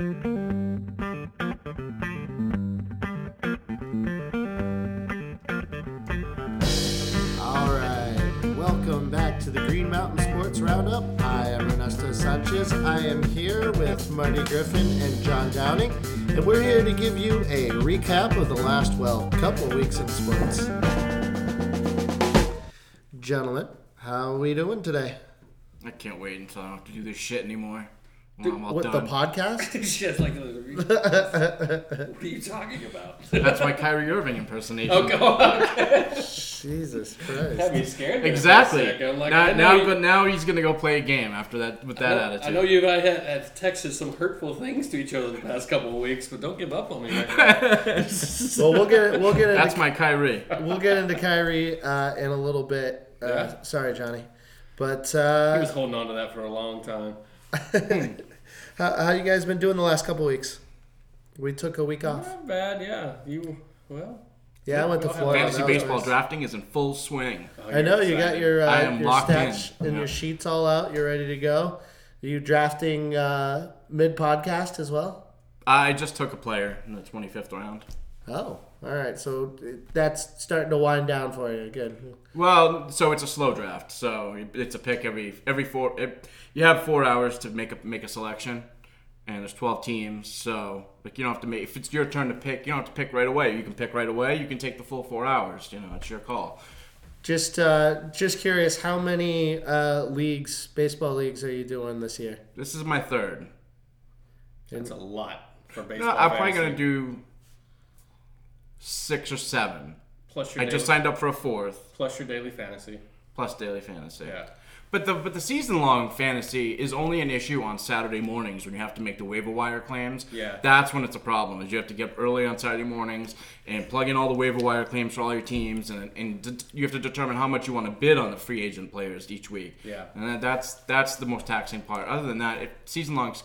All right, welcome back to the Green Mountain Sports Roundup. I am Ernesto Sanchez. I am here with Marty Griffin and John Downing, and we're here to give you a recap of the last, well, couple weeks in sports. Gentlemen, how are we doing today? I can't wait until I don't have to do this shit anymore. When I'm all With the done. podcast? Shit, like, what are you talking about? That's my Kyrie Irving impersonation. Oh, God. Jesus Had Christ. me scared. there for Exactly. like, now, now, you- but now he's gonna go play a game after that with that I know, attitude. I know you guys have, have texted some hurtful things to each other the past couple of weeks, but don't give up on me. Right now. Well, we'll get we'll get into That's my Kyrie. we'll get into Kyrie uh, in a little bit. Uh, Yeah. Sorry, Johnny, but I uh, was holding on to that for a long time. How, how you guys been doing the last couple weeks? We took a week off. Not bad, yeah. You well. Yeah, I went to Florida. Fantasy baseball nice. drafting is in full swing. oh, I know you're you got your uh, I am your locked stats in. and Yeah. your sheets all out. You're ready to go. Are you drafting uh, mid podcast as well? I just took a player in the 25th round. Oh, all right. So that's starting to wind down for you. Good. Well, so it's a slow draft. So it's a pick every every four. It, you have four hours to make a make a selection, and there's 12 teams. So like you don't have to make. If it's your turn to pick, you don't have to pick right away. You can pick right away. You can take the full four hours. You know, it's your call. Just uh, just curious, how many uh, leagues, baseball leagues, are you doing this year? This is my third. That's a lot for No, baseball. I'm probably gonna do six or seven. plus your I just signed up for a fourth plus your daily fantasy. plus daily fantasy. Yeah. But the but the season long fantasy is only an issue on Saturday mornings when you have to make the waiver wire claims. Yeah. That's when it's a problem. Is you have to get up early on Saturday mornings and plug in all the waiver wire claims for all your teams, and and d- you have to determine how much you want to bid on the free agent players each week. Yeah. And that, that's that's the most taxing part. Other than that, it, season long's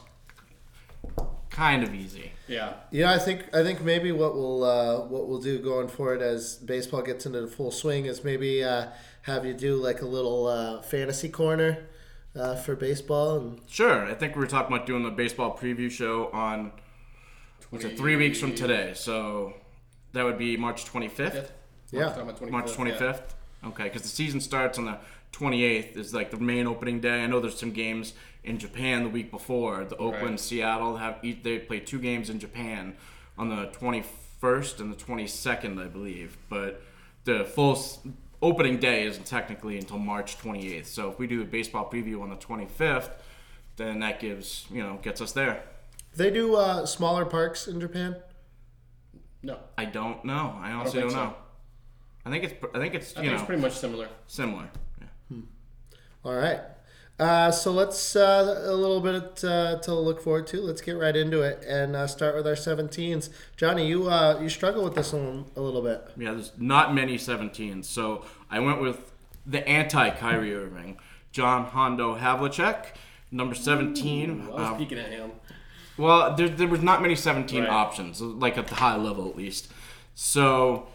kind of easy. Yeah. Yeah, I think I think maybe what we'll uh, what we'll do going forward as baseball gets into the full swing is maybe uh, have you do like a little uh, fantasy corner uh, for baseball and Sure. I think we were talking about doing the baseball preview show on what's it, three weeks from today. So that would be March 25th. Yeah. March 25th. Okay, because the season starts on the 28th. Is like the main opening day. I know there's some games in Japan the week before. The Oakland, Right. Seattle have each, they play two games in Japan on the 21st and the 22nd, I believe. But the full opening day isn't technically until March 28th. So if we do a baseball preview on the 25th, then that gives you know gets us there. they do uh, smaller parks in Japan. No. I don't know. I honestly think don't, so. know. I think it's I think it's I you think know it's pretty much similar. similar. All right. Uh, so let's uh, a little bit uh, to look forward to. Let's get right into it and uh, start with our 17s. Johnny, you uh, you struggle with this one a little bit. Yeah, there's not many 17s. So I went with the anti Kyrie Irving, John Hondo Havlicek, number 17. I was Uh, peeking at him. well, there, there was not many 17 Right. options, like at the high level at least. So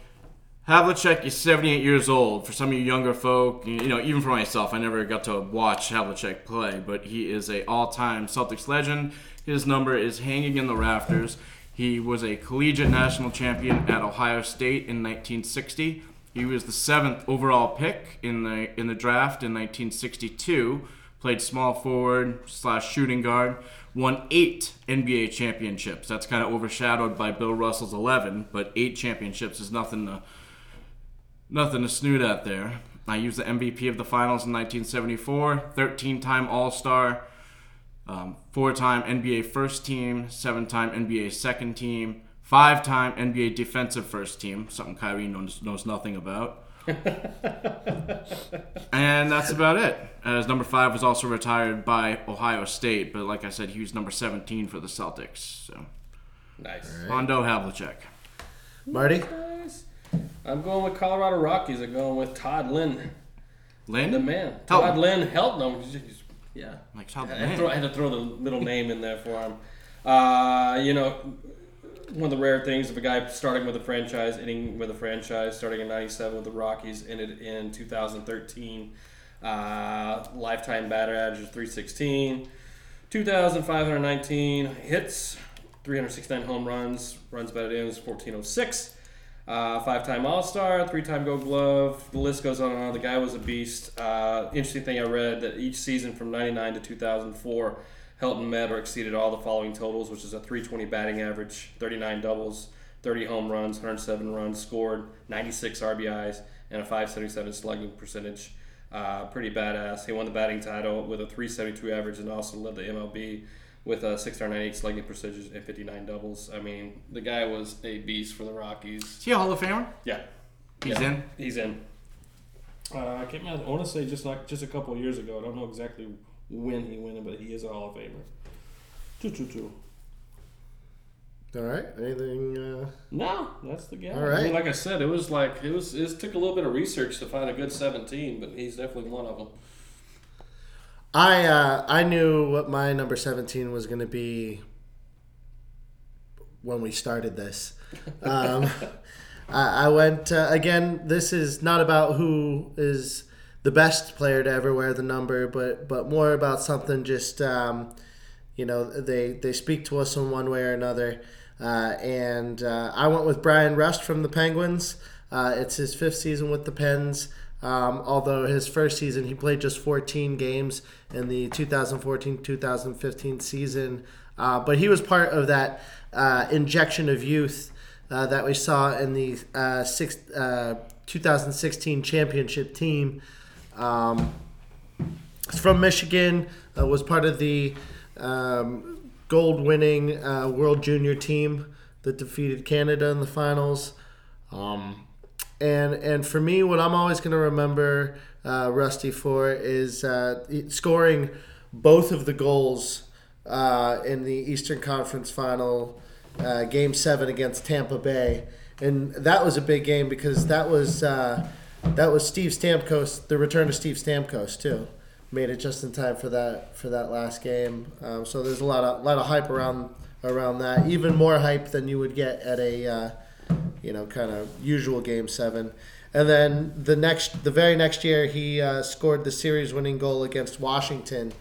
Havlicek is 78 years old. For some of you younger folk, you know, even for myself, I never got to watch Havlicek play, but he is a all-time Celtics legend. His number is hanging in the rafters. He was a collegiate national champion at Ohio State in 1960. He was the seventh overall pick in the in the draft in 1962. Played small forward slash shooting guard. Won eight NBA championships. That's kind of overshadowed by Bill Russell's 11, but eight championships is nothing to nothing to snoot at there. I used the MVP of the finals in 1974, 13-time All-Star, um, four-time NBA first team, seven-time NBA second team, five-time NBA defensive first team, something Kyrie knows, knows nothing about. and that's about it. As number five was also retired by Ohio State, but like I said, he was number 17 for the Celtics. So, Nice. Hondo Havlicek. Marty, Nice. I'm going with Colorado Rockies. I'm going with Todd Lynn, Lynn? the man. Helton. Todd Lynn Helton. He's- he's- Yeah. Like Todd I had, to throw, I had to throw the middle name in there for him. Uh, you know, one of the rare things of a guy starting with a franchise, ending with a franchise, starting in '97 with the Rockies, ended in 2013. Uh, lifetime batter average is 316, 2,519 hits, 369 home runs, runs batted in is 1406. Uh, five-time All-Star, three-time Gold Glove. The list goes on and on. The guy was a beast. Uh, interesting thing I read that each season from '99 to 2004, Helton met or exceeded all the following totals, which is a 320 batting average, 39 doubles, 30 home runs, 107 runs scored, 96 RBIs, and a 577 slugging percentage. Uh, pretty badass. He won the batting title with a 372 average and also led the MLB with a 698 slugging percentage and 59 doubles. I mean, the guy was a beast for the Rockies. Is he a Hall of Famer? Yeah. He's Yeah. in. He's in. Uh, I can't remember. I want to say just like just a couple of years ago. I don't know exactly when he went, in, but he is a Hall of Famer. Two two two. All right. Anything? Uh, No, That's the guy. all I mean, like I said, it was like it was. It took a little bit of research to find a good 17, but he's definitely one of them. I uh, I knew what my number seventeen was going to be when we started this. Um, I, I went uh, again. This is not about who is the best player to ever wear the number, but but more about something just um, you know they they speak to us in one way or another. Uh, and uh, I went with Bryan Rust from the Penguins. Uh, it's his fifth season with the Pens. Um, although his first season he played just 14 games in the 2014-2015 season, uh, but he was part of that uh, injection of youth uh, that we saw in the uh, six, uh, 2016 championship team. Um, from Michigan. Uh, was part of the um, gold-winning uh, World Junior team that defeated Canada in the finals. Um, and and for me, what I'm always going to remember uh, Rusty for is uh, scoring both of the goals uh, in the Eastern Conference Final, uh, Game Seven against Tampa Bay, and that was a big game because that was uh, that was Steve Stamkos, the return of Steve Stamkos too. Made it just in time for that for that last game. Um, so there's a lot of lot of hype around around that. Even more hype than you would get at a uh, you know kind of usual game seven. And then the next, the very next year, he uh, scored the series-winning goal against Washington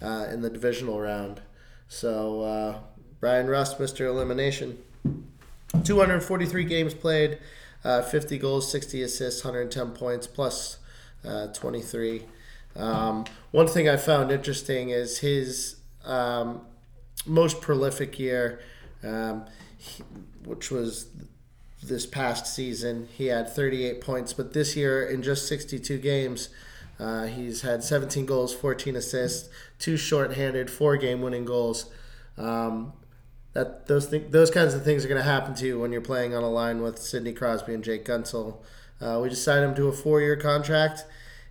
uh, in the divisional round. So uh, Bryan Rust, Mr. Elimination, 243 games played, uh, 50 goals, 60 assists, 110 points, plus, uh, 23. Um, one thing I found interesting is his um, most prolific year, um, he- which was this past season. He had 38 points, but this year in just 62 games, uh, he's had 17 goals, 14 assists, two shorthanded, four game-winning goals. Um, that those th- those kinds of things are going to happen to you when you're playing on a line with Sidney Crosby and Jake Guentzel. Uh, we just signed him to a four-year contract,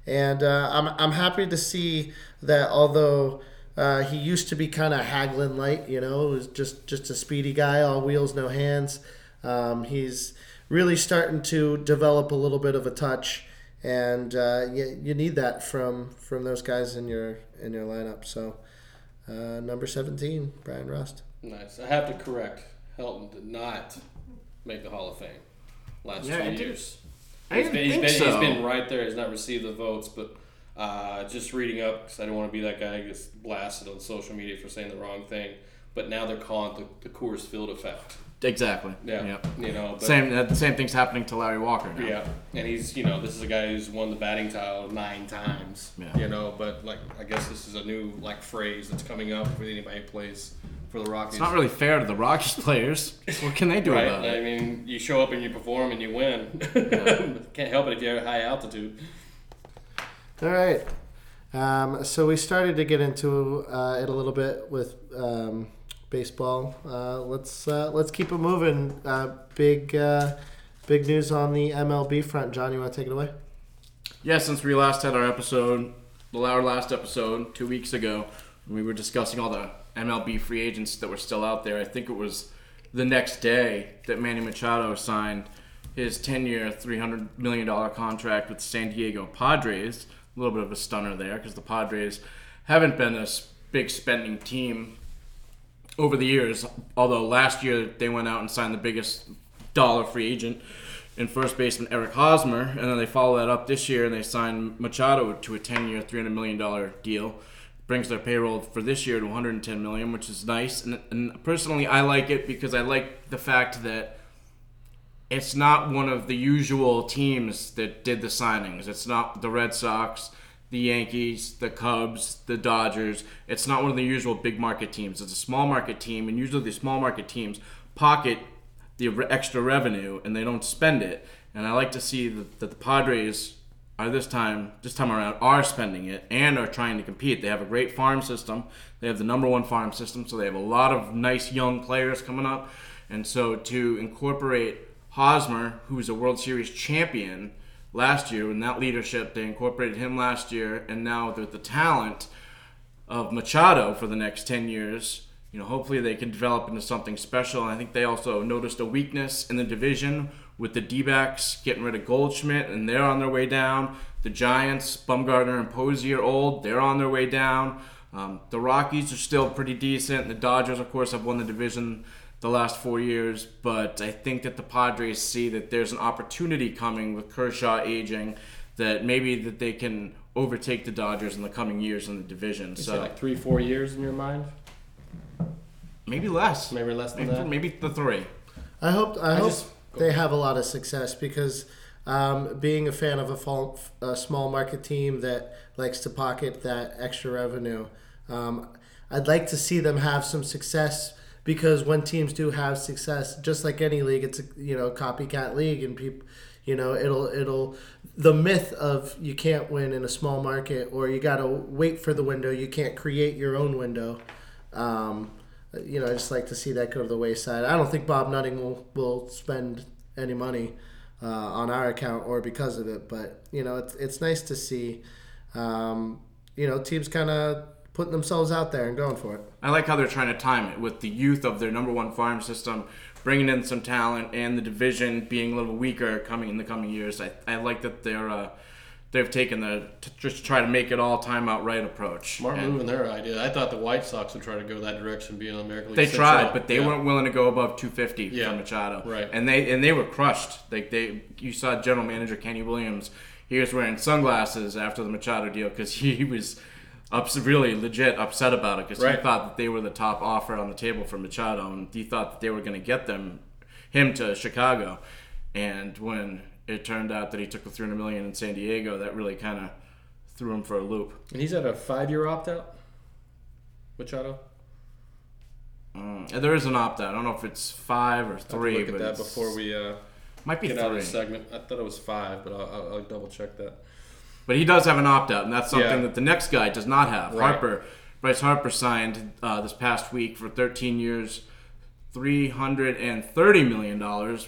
and uh, I'm I'm happy to see that although. Uh, he used to be kind of Hagelin light, you know, was just just a speedy guy, all wheels, no hands. Um, he's really starting to develop a little bit of a touch, and uh, you, you need that from from those guys in your in your lineup. So, uh, number seventeen, Bryan Rust. Nice. I have to correct. Helton did not make the Hall of Fame last Yeah, two I didn't- years. I He's didn't been, he's think been, so. he's been right there. He's not received the votes, but uh, just reading up because I don't want to be that guy who gets blasted on social media for saying the wrong thing. But now they're calling it the, the Coors Field effect. Exactly. Yeah, Yep. you know. But, Same. uh, The same thing's happening to Larry Walker now. Yeah, and he's you know this is a guy who's won the batting title nine times. Yeah. You know, but like I guess this is a new like phrase that's coming up with anybody who plays for the Rockies. It's not really fair to the Rockies players. What can they do right. about I mean, you show up and you perform and you win. Can't help it if you're at high altitude. All right. Um, so we started to get into uh, it a little bit with um, baseball. Uh, let's uh, let's keep it moving. Uh, big uh, big news on the MLB front. John, you want to take it away? Yeah, since we last had our episode, our last episode two weeks ago, we were discussing all the MLB free agents that were still out there. I think it was the next day that Manny Machado signed his 10-year, $300 million contract with San Diego Padres. A little bit of a stunner there because the Padres haven't been this big spending team over the years. Although last year they went out and signed the biggest dollar free agent in first baseman Eric Hosmer, and then they follow that up this year and they signed Machado to a 10-year, $300 million deal. brings their payroll for this year to 110 million, which is nice. And, and personally, I like it because I like the fact that it's not one of the usual teams that did the signings. It's not the Red Sox, the Yankees, the Cubs, the Dodgers. It's not one of the usual big market teams. It's a small market team, and usually the small market teams pocket the extra revenue and they don't spend it. And I like to see that, that the Padres are this time, this time around, are spending it and are trying to compete. They have a great farm system. They have the number one farm system, so they have a lot of nice young players coming up. And so to incorporate Hosmer, who's a World Series champion last year, in that leadership, they incorporated him last year, and now with the talent of Machado for the next 10 years, you know, hopefully they can develop into something special. And I think they also noticed a weakness in the division with the D backs getting rid of Goldschmidt, and they're on their way down. The Giants, Bumgarner and Posey are old, they're on their way down. Um, the Rockies are still pretty decent. The Dodgers, of course, have won the division the last four years, but I think that the Padres see that there's an opportunity coming with Kershaw aging that maybe that they can overtake the Dodgers in the coming years in the division. You so say like three, four years in your mind, maybe less, maybe less than maybe, that. maybe the three. I hope I, hope just- go they have a lot of success because um, being a fan of a, fall, a small market team that likes to pocket that extra revenue, um, I'd like to see them have some success because when teams do have success, just like any league, it's a you know copycat league and people. You know, it'll it'll the myth of you can't win in a small market or you got to wait for the window. You can't create your own window. Um, you know, I just like to see that go to the wayside. I don't think Bob Nutting will, will spend any money uh, on our account or because of it, but you know, it's it's nice to see, um, you know, teams kind of putting themselves out there and going for it. I like how they're trying to time it with the youth of their number one farm system, bringing in some talent, and the division being a little weaker coming in the coming years. I, I like that they're uh, they've taken the to just try to make it all time out right approach. Smart And move in their idea. I thought the White Sox would try to go that direction, being an American League. They Central. tried, but they Yeah. weren't willing to go above 250 Yeah, for Machado. right. And they and they were crushed. Like they, you saw General Manager Kenny Williams. He was wearing sunglasses after the Machado deal because he was ups, really legit upset about it because Right. he thought that they were the top offer on the table for Machado, and he thought that they were going to get them him to Chicago. And when it turned out that he took the 300 million in San Diego, that really kind of threw him for a loop. And he's at a five-year opt-out. Machado. Mm, and there is an opt out. I don't know if it's five or three, look at but that before we uh, might be get three. out of the segment. I thought it was five, but I'll, I'll, I'll double check that. But he does have an opt out, and that's something Yeah. that the next guy does not have. Right. Harper, Bryce Harper signed uh, this past week for 13 years, $330 million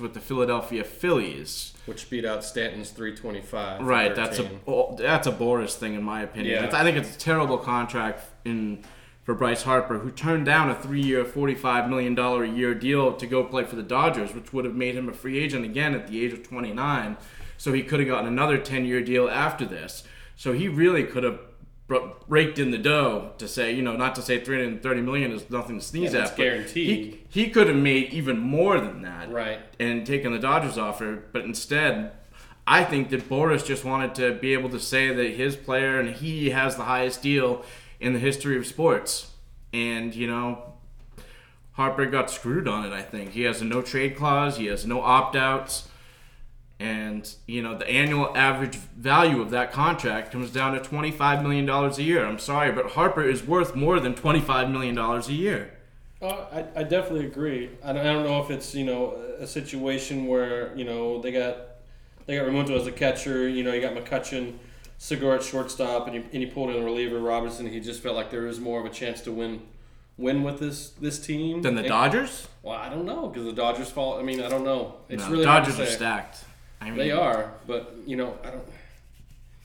with the Philadelphia Phillies. Which beat out Stanton's 325. for Right, that's a 13. that's a Boras thing in my opinion. Yeah. I think it's a terrible contract in for Bryce Harper, who turned down a three-year, $45 million a year deal to go play for the Dodgers, which would have made him a free agent again at the age of 29. So he could have gotten another 10-year deal after this. So he really could have raked in the dough to say, you know, not to say 330 million is nothing to sneeze Yeah, at, guaranteed. He, he could have made even more than that Right. and taken the Dodgers offer, but instead, I think that Boras just wanted to be able to say that his player and he has the highest deal in the history of sports. And, you know, Harper got screwed on it, I think. He has a no trade clause, he has no opt outs. And, you know, the annual average value of that contract comes down to $25 million a year. I'm sorry, but Harper is worth more than $25 million a year. Uh, I, I definitely agree. I don't, I don't know if it's you know a situation where you know they got they got Realmuto as a catcher. You know you got McCutchen, Segura at shortstop, and you, and you pulled in a reliever Robertson. He just felt like there was more of a chance to win win with this this team Than the And- Dodgers? Well, I don't know because the Dodgers fall. I mean, I don't know. It's no, really Dodgers are stacked. I mean, They are, but you know, I don't.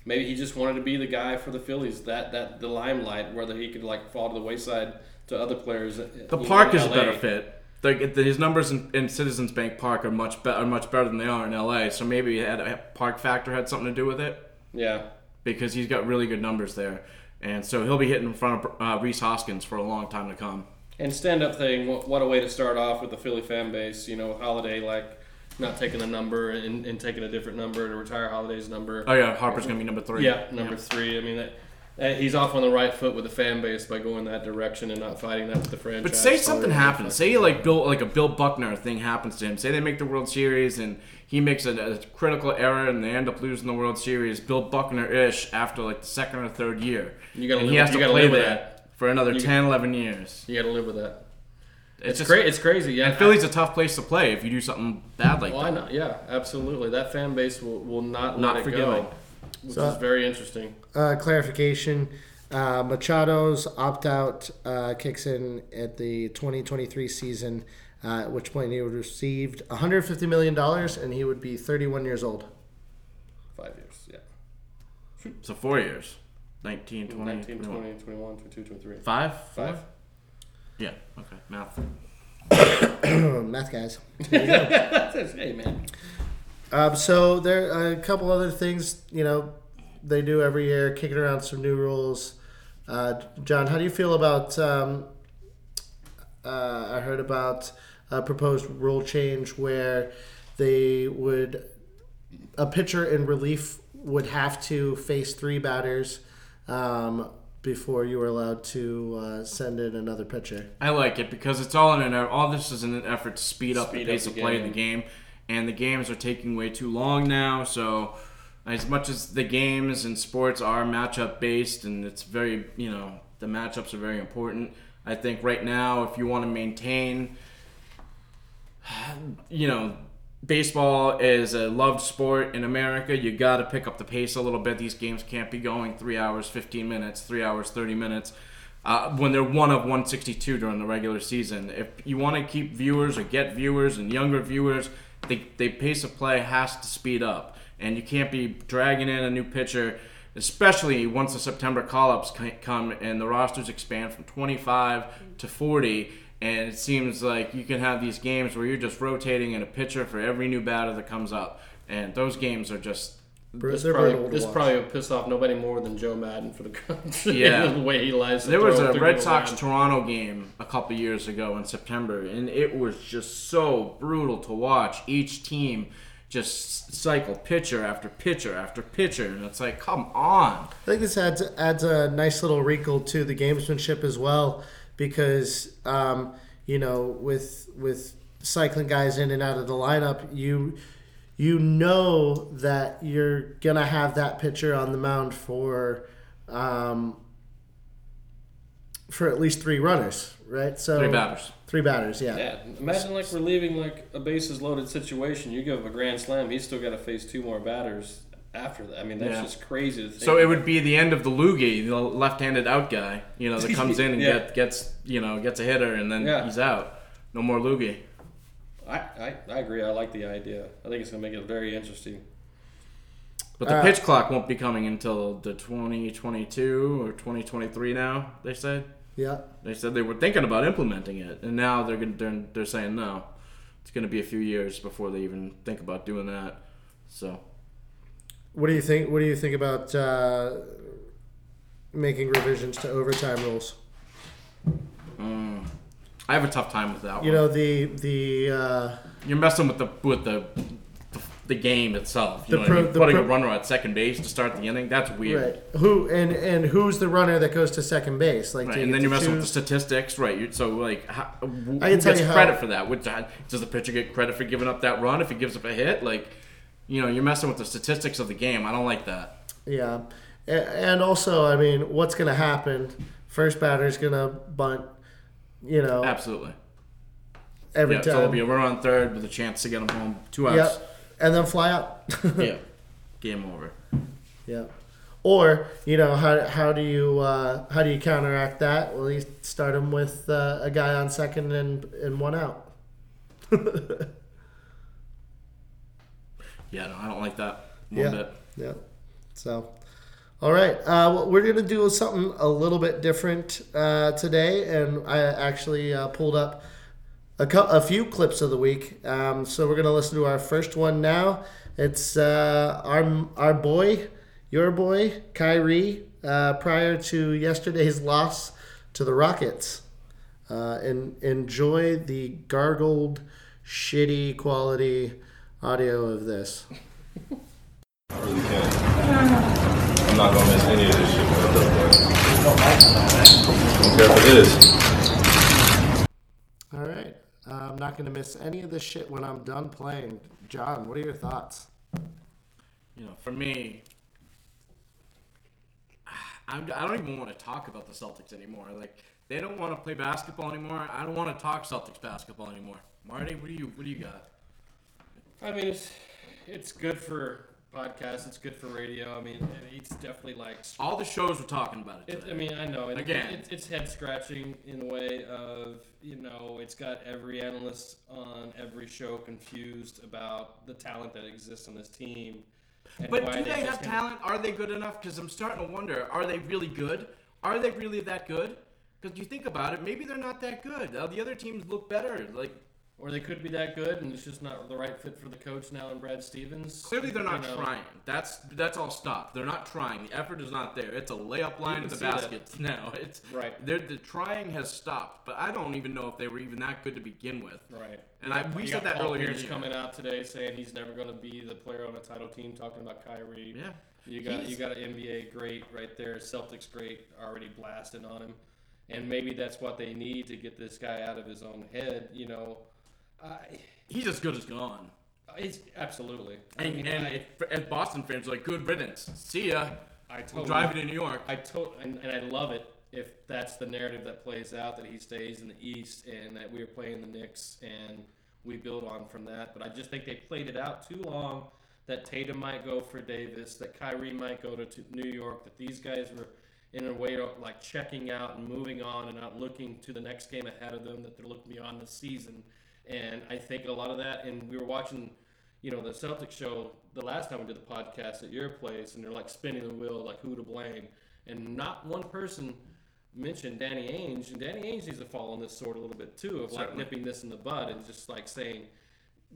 Maybe he just wanted to be the guy for the Phillies, that that the limelight, whether he could like fall to the wayside to other players. The you know, park in is a better fit. Like the, his numbers in, in Citizens Bank Park are much be- are much better than they are in LA. So maybe it had a park factor had something to do with it Yeah, because he's got really good numbers there, and so he'll be hitting in front of uh, Rhys Hoskins for a long time to come. and stand up thing. What, what a way to start off with the Philly fan base. You know, Halladay like not taking a number and, and taking a different number to retire Halladay's number. Oh yeah, Harper's gonna be number three. Yeah, number three. I mean, that he's off on the right foot with the fan base by going that direction and not fighting that with the franchise. But say something happens. Say like Bill, like a Bill Buckner thing happens to him. Say they make the World Series and he makes a, a critical error and they end up losing the World Series. Bill Buckner ish after like the second or third year. You gotta and live- he has you to gotta play live with there that. for another You- 10, 11 years. You got to live with that. It's, It's just great. It's crazy. Yeah, And Philly's a tough place to play if you do something bad like Why that. not? Yeah, absolutely. That fan base will, will not, Not let it forgiving. go, which So- is very interesting. Uh, clarification: uh, Machado's opt-out uh, kicks in at the 2023 season, uh, at which point he would have received 150 million dollars, and he would be 31 years old. Five years. Yeah. So four years. 19, 20, 19, 21. 20, 21, 22, 23. Five? Five. Yeah, okay. Math. Math guys. hey, man. Um, so there are a couple other things you know they do every year, kicking around some new rules. Uh, John, how do you feel about? Um, uh, I heard about a proposed rule change where they would a pitcher in relief would have to face three batters um, before you were allowed to uh, send in another pitcher. I like it because it's all in an all this is in an effort to speed up Speed the up pace the of play in the game, and the games are taking way too long now. So, as much as the games and sports are matchup based, and it's very you know the matchups are very important. I think right now, if you want to maintain, you know. Baseball is a loved sport in America. You got to pick up the pace a little bit. These games can't be going three hours, 15 minutes, three hours, 30 minutes uh, when they're one of 162 during the regular season. If you want to keep viewers or get viewers and younger viewers, the, the pace of play has to speed up. And you can't be dragging in a new pitcher, especially once the September call ups come and the rosters expand from 25 to 40. And it seems like you can have these games where you're just rotating in a pitcher for every new batter that comes up. And those games are just This probably, brutal this probably will piss off nobody more than Joe Maddon for the country. Yeah. the way he lies. to There was a Red Sox line. Toronto game a couple years ago in September, and it was just so brutal to watch. Each team just cycle pitcher after pitcher after pitcher, and it's like, come on. I think this adds adds a nice little wrinkle to the gamesmanship as well, because um, you know with with cycling guys in and out of the lineup, you you know that you're gonna have that pitcher on the mound for um, for at least three runners, right? So Three batters. Three batters, yeah. Yeah, imagine like relieving like a bases loaded situation. You give him a grand slam, he's still got to face two more batters after that. I mean, that's Yeah. just crazy to think. So it would be the end of the loogie, the left-handed out guy, you know, that comes in and Yeah. get, gets, you know, gets a hitter, and then Yeah. he's out. No more loogie. I, I, I agree. I like the idea. I think it's gonna make it very interesting. But the Uh, pitch clock won't be coming until the 2022 or 2023 now. They said. Yeah. They said they were thinking about implementing it, and now they're gonna, they're, they're saying no. It's going to be a few years before they even think about doing that. So What do you think? What do you think about uh, making revisions to overtime rules? mm, I have a tough time with that You one. know the the uh, You're messing with the with the the, the game itself. You know pro- I mean? Putting pro- a runner at second base to start the inning. That's weird. right who and and who's the runner that goes to second base? Like, Right, you and then you're messing with the statistics, right? You, so, like, how, who I can tell gets you how- credit for that? Does the pitcher get credit for giving up that run if he gives up a hit? Like, you know, you're messing with the statistics of the game. I don't like that. Yeah, and also, I mean, what's going to happen? First batter's going to bunt. You know, Absolutely. every yeah, time. so there'll be a runner on third with a chance to get him home. Two outs. Yep, and then fly out. Yeah. Game over. yeah. Or you know how, how do you uh, how do you counteract that? Well, you start him with uh, a guy on second and and one out. Yeah, no, I don't like that one Yeah. bit. Yeah. So, all right. Uh, well, we're going to do something a little bit different uh, today. And I actually uh, pulled up a, cou- a few clips of the week. Um, so, we're going to listen to our first one now. It's uh, our, our boy, your boy, Kyrie, uh, prior to yesterday's loss to the Rockets. Uh, and enjoy the gargled, shitty quality audio of this. I really good. I'm not gonna miss any of this shit when it's up there. Don't care if it is. All right. Uh, I'm not going to miss any of this shit when I'm done playing. John, what are your thoughts? You know, for me, I'm, I don't even want to talk about the Celtics anymore. Like they don't want to play basketball anymore. I don't want to talk Celtics basketball anymore. Marty, what do you what do you got? I mean, it's it's good for podcasts. It's good for radio. I mean, it's definitely like. All the shows were talking about it. It, I mean, I know. It, Again. it, it's head scratching in the way of you know, it's got every analyst on every show confused about the talent that exists on this team. But do they just have talent? Are they good enough? Because I'm starting to wonder: Are they really good? Are they really that good? Because you think about it, maybe they're not that good. The other teams look better. Like Or they could be that good, and it's just not the right fit for the coach now and Brad Stevens. clearly, they're not You know, trying. That's that's all stop. They're not trying. The effort is not there. It's a layup line to the that. basket. No, it's Right. They're, the trying has stopped. But I don't even know if they were even that good to begin with. Right. And I we You said that Paul earlier. Pierce coming out today saying he's never going to be the player on a title team. Talking about Kyrie. Yeah. You got He's- you got an NBA great right there. Celtics great already blasting on him, and maybe that's what they need to get this guy out of his own head. You know, I He's as good as gone. Uh, it's absolutely. I And, mean, and I, as Boston fans, are like good riddance. See ya. I totally drive it to New York. I to- and, and I love it if that's the narrative that plays out that he stays in the East and that we are playing the Knicks and we build on from that. But I just think they played it out too long. That Tatum might go for Davis, that Kyrie might go to, to New York, that these guys were in a way of like checking out and moving on and not looking to the next game ahead of them. That they're looking beyond the season. And I think a lot of that. And we were watching you know, the Celtics show the last time we did the podcast at your place, and they're like spinning the wheel, like who to blame, and not one person mentioned Danny Ainge, and Danny Ainge needs to fall on this sword a little bit too, of like Certainly. nipping this in the bud and just like saying,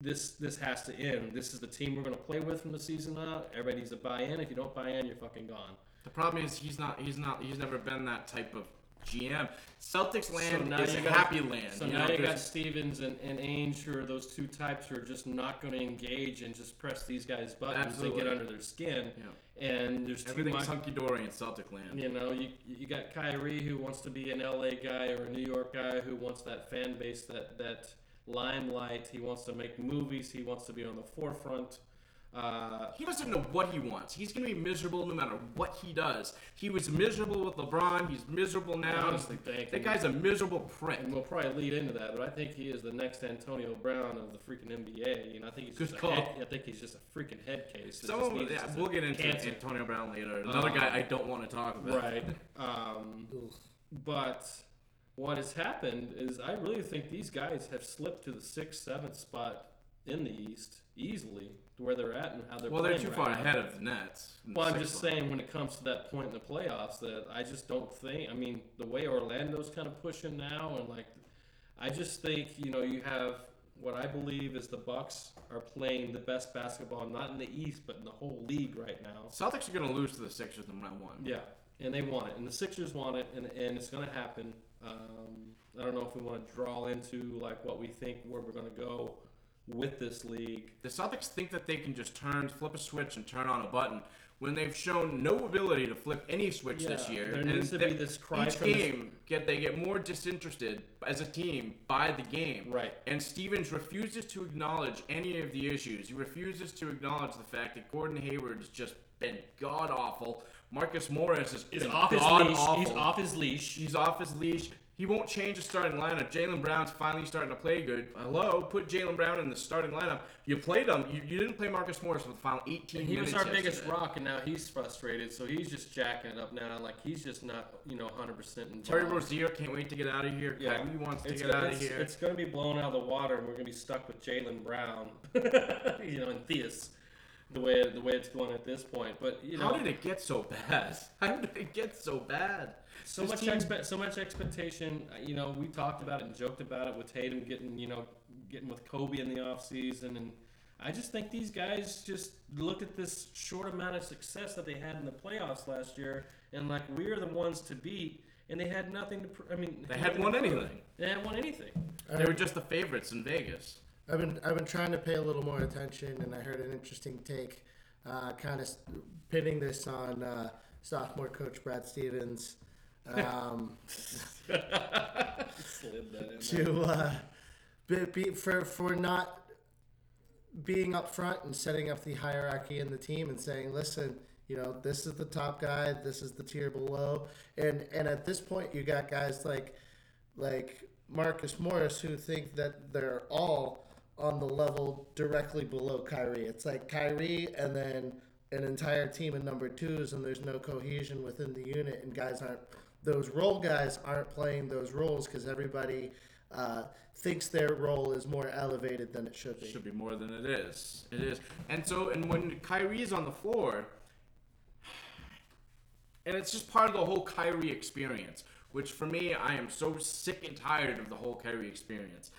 this this has to end. This is the team we're going to play with from the season out. Everybody needs to buy in. If you don't buy in, you're fucking gone. The problem is he's not. He's not. He's never been that type of GM. Celtics land now is you a got- happy land. So you now know, you got Stevens and, and Ainge, who are those two types who are just not going to engage and just press these guys' buttons Absolutely. and get under their skin. Yeah. And there's too everything's much. hunky dory in Celtic land. You know, you you got Kyrie who wants to be an LA guy or a New York guy who wants that fan base, that that limelight. He wants to make movies. He wants to be on the forefront. Uh, He doesn't know what he wants. He's gonna be miserable no matter what he does. He was miserable with LeBron. He's miserable I now. honestly think that guy's a miserable prick. and we'll probably lead into that, but I think he is the next Antonio Brown of the freaking NBA. You know, I think he's Good just call. A head, I think he's just a freaking head case. that Some just of, needs yeah, we'll get into cancer. Antonio Brown later. Another Um, guy I don't want to talk about. Right. Um, but what has happened is I really think these guys have slipped to the sixth, seventh spot in the East easily to where they're at and how they're Well, they're too right far now. ahead of the Nets. Well, I'm just saying when it comes to that point in the playoffs that I just don't think. I mean, the way Orlando's kind of pushing now, and like, I just think you know you have what I believe is the Bucks are playing the best basketball, not in the East but in the whole league right now. Celtics are gonna lose to the Sixers in round one. Yeah, and they want it, and the Sixers want it, and, and it's going to happen. Um, I don't know if we want to draw into like what we think where we're going to go with this league. The Celtics think that they can just turn, flip a switch, and turn on a button when they've shown no ability to flip any switch this Yeah, year. there And needs to they- be this cry Each from the- game, get they get more disinterested as a team by the game. Right. And Stevens refuses to acknowledge any of the issues. He refuses to acknowledge the fact that Gordon Hayward's just been god awful. Marcus Morris is He's off his leash. awful. He's off his leash. He's off his leash. He won't change the starting lineup. Jaylen Brown's finally starting to play good. Hello, put Jaylen Brown in the starting lineup. You played him. You, you didn't play Marcus Morris for the final 18 He was minutes. our biggest yesterday. rock, and now he's frustrated. So he's just jacking it up now. Like he's just not, you know, 100 percent. Terry Rozier can't wait to get out of here. Yeah. Kyrie wants to It's, get out of here. it's going to be blown out of the water, and we're going to be stuck with Jaylen Brown, you know, and Theus, the way the way it's going at this point. But you know, How did it get so bad? How did it get so bad? So much team- expe- so much expectation. uh, You know, we talked about it and joked about it with Tatum getting, you know, getting with Kobe in the offseason. and I just think these guys just look at this short amount of success that they had in the playoffs last year, and like we're the ones to beat, and they had nothing to. Pr- I mean, They hadn't nothing won anything. They hadn't won anything. They were just the favorites in Vegas. I've been I've been trying to pay a little more attention, and I heard an interesting take, uh, kind of pitting this on uh, sophomore coach Brad Stevens um, Slid that in there. to uh, be, be, for for not being up front and setting up the hierarchy in the team and saying, listen, you know, this is the top guy, this is the tier below, and and at this point, you got guys like like Marcus Morris who think that they're all on the level directly below Kyrie. It's like Kyrie and then an entire team of number twos, and there's no cohesion within the unit, and guys aren't those role guys aren't playing those roles because everybody uh, thinks their role is more elevated than it should be. should be more than it is. It is. And so, and when Kyrie's on the floor, and it's just part of the whole Kyrie experience, which for me, I am so sick and tired of the whole Kyrie experience.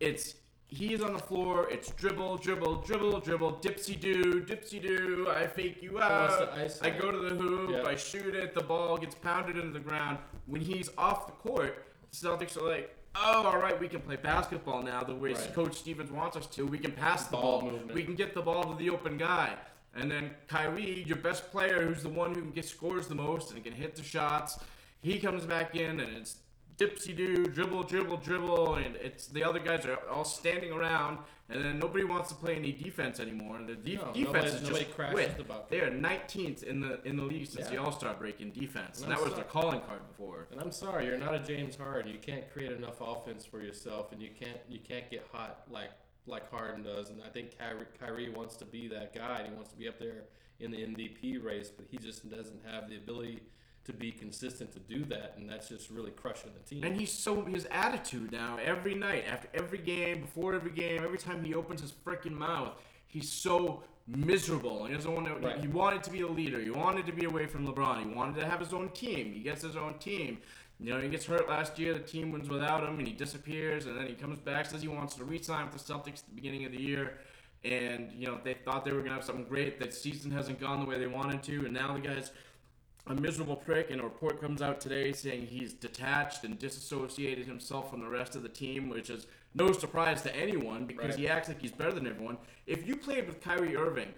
It's he is on the floor. It's dribble, dribble, dribble, dribble, dipsy do, dipsy do. I fake you out. I go to the hoop. Yeah. I shoot it. The ball gets pounded into the ground. When he's off the court, the Celtics are like, "Oh, all right, we can play basketball now the way Right. Coach Stevens wants us to. We can pass the Ball ball. movement. We can get the ball to the open guy." And then Kyrie, your best player, who's the one who can get scores the most and can hit the shots, he comes back in and it's dipsy do, dribble, dribble, dribble, and it's the other guys are all standing around, and then nobody wants to play any defense anymore. And the de- No, defense is just quit. The they are 19th in the in the league since the All Star break in defense, and And that was their calling card before. And I'm sorry, you're not a James Harden. You can't create enough offense for yourself, and you can't you can't get hot like like Harden does. And I think Kyrie, Kyrie wants to be that guy. And he wants to be up there in the MVP race, but he just doesn't have the ability to be consistent to do that, and that's just really crushing the team. And he's so his attitude now every night, after every game, before every game, every time he opens his freaking mouth, he's so miserable. And he doesn't want to. Right. He wanted to be a leader. He wanted to be away from LeBron. He wanted to have his own team. He gets his own team. You know, he gets hurt last year. The team wins without him, and he disappears. And then he comes back, says he wants to re-sign with the Celtics at the beginning of the year. And you know, they thought they were gonna have something great. That season hasn't gone the way they wanted to, and now the guys a miserable prick, and a report comes out today saying he's detached and disassociated himself from the rest of the team, which is no surprise to anyone because Right. he acts like he's better than everyone. If you played with Kyrie Irving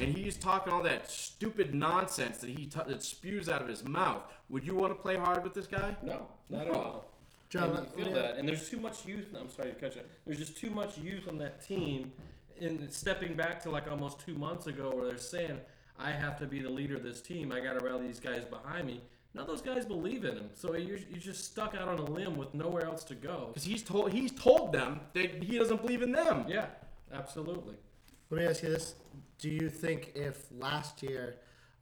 and he's talking all that stupid nonsense that he t- that spews out of his mouth, would you want to play hard with this guy? No, not at all. John, and you feel let me- that, and there's too much youth. I'm sorry to cut you. There's just too much youth on that team. And stepping back to like almost two months ago, where they're saying, "I have to be the leader of this team. I got to rally these guys behind me." None of those guys believe in him, so you're, you're just stuck out on a limb with nowhere else to go. Because he's told he's told them that he doesn't believe in them. Yeah, absolutely. Let me ask you this: Do you think if last year,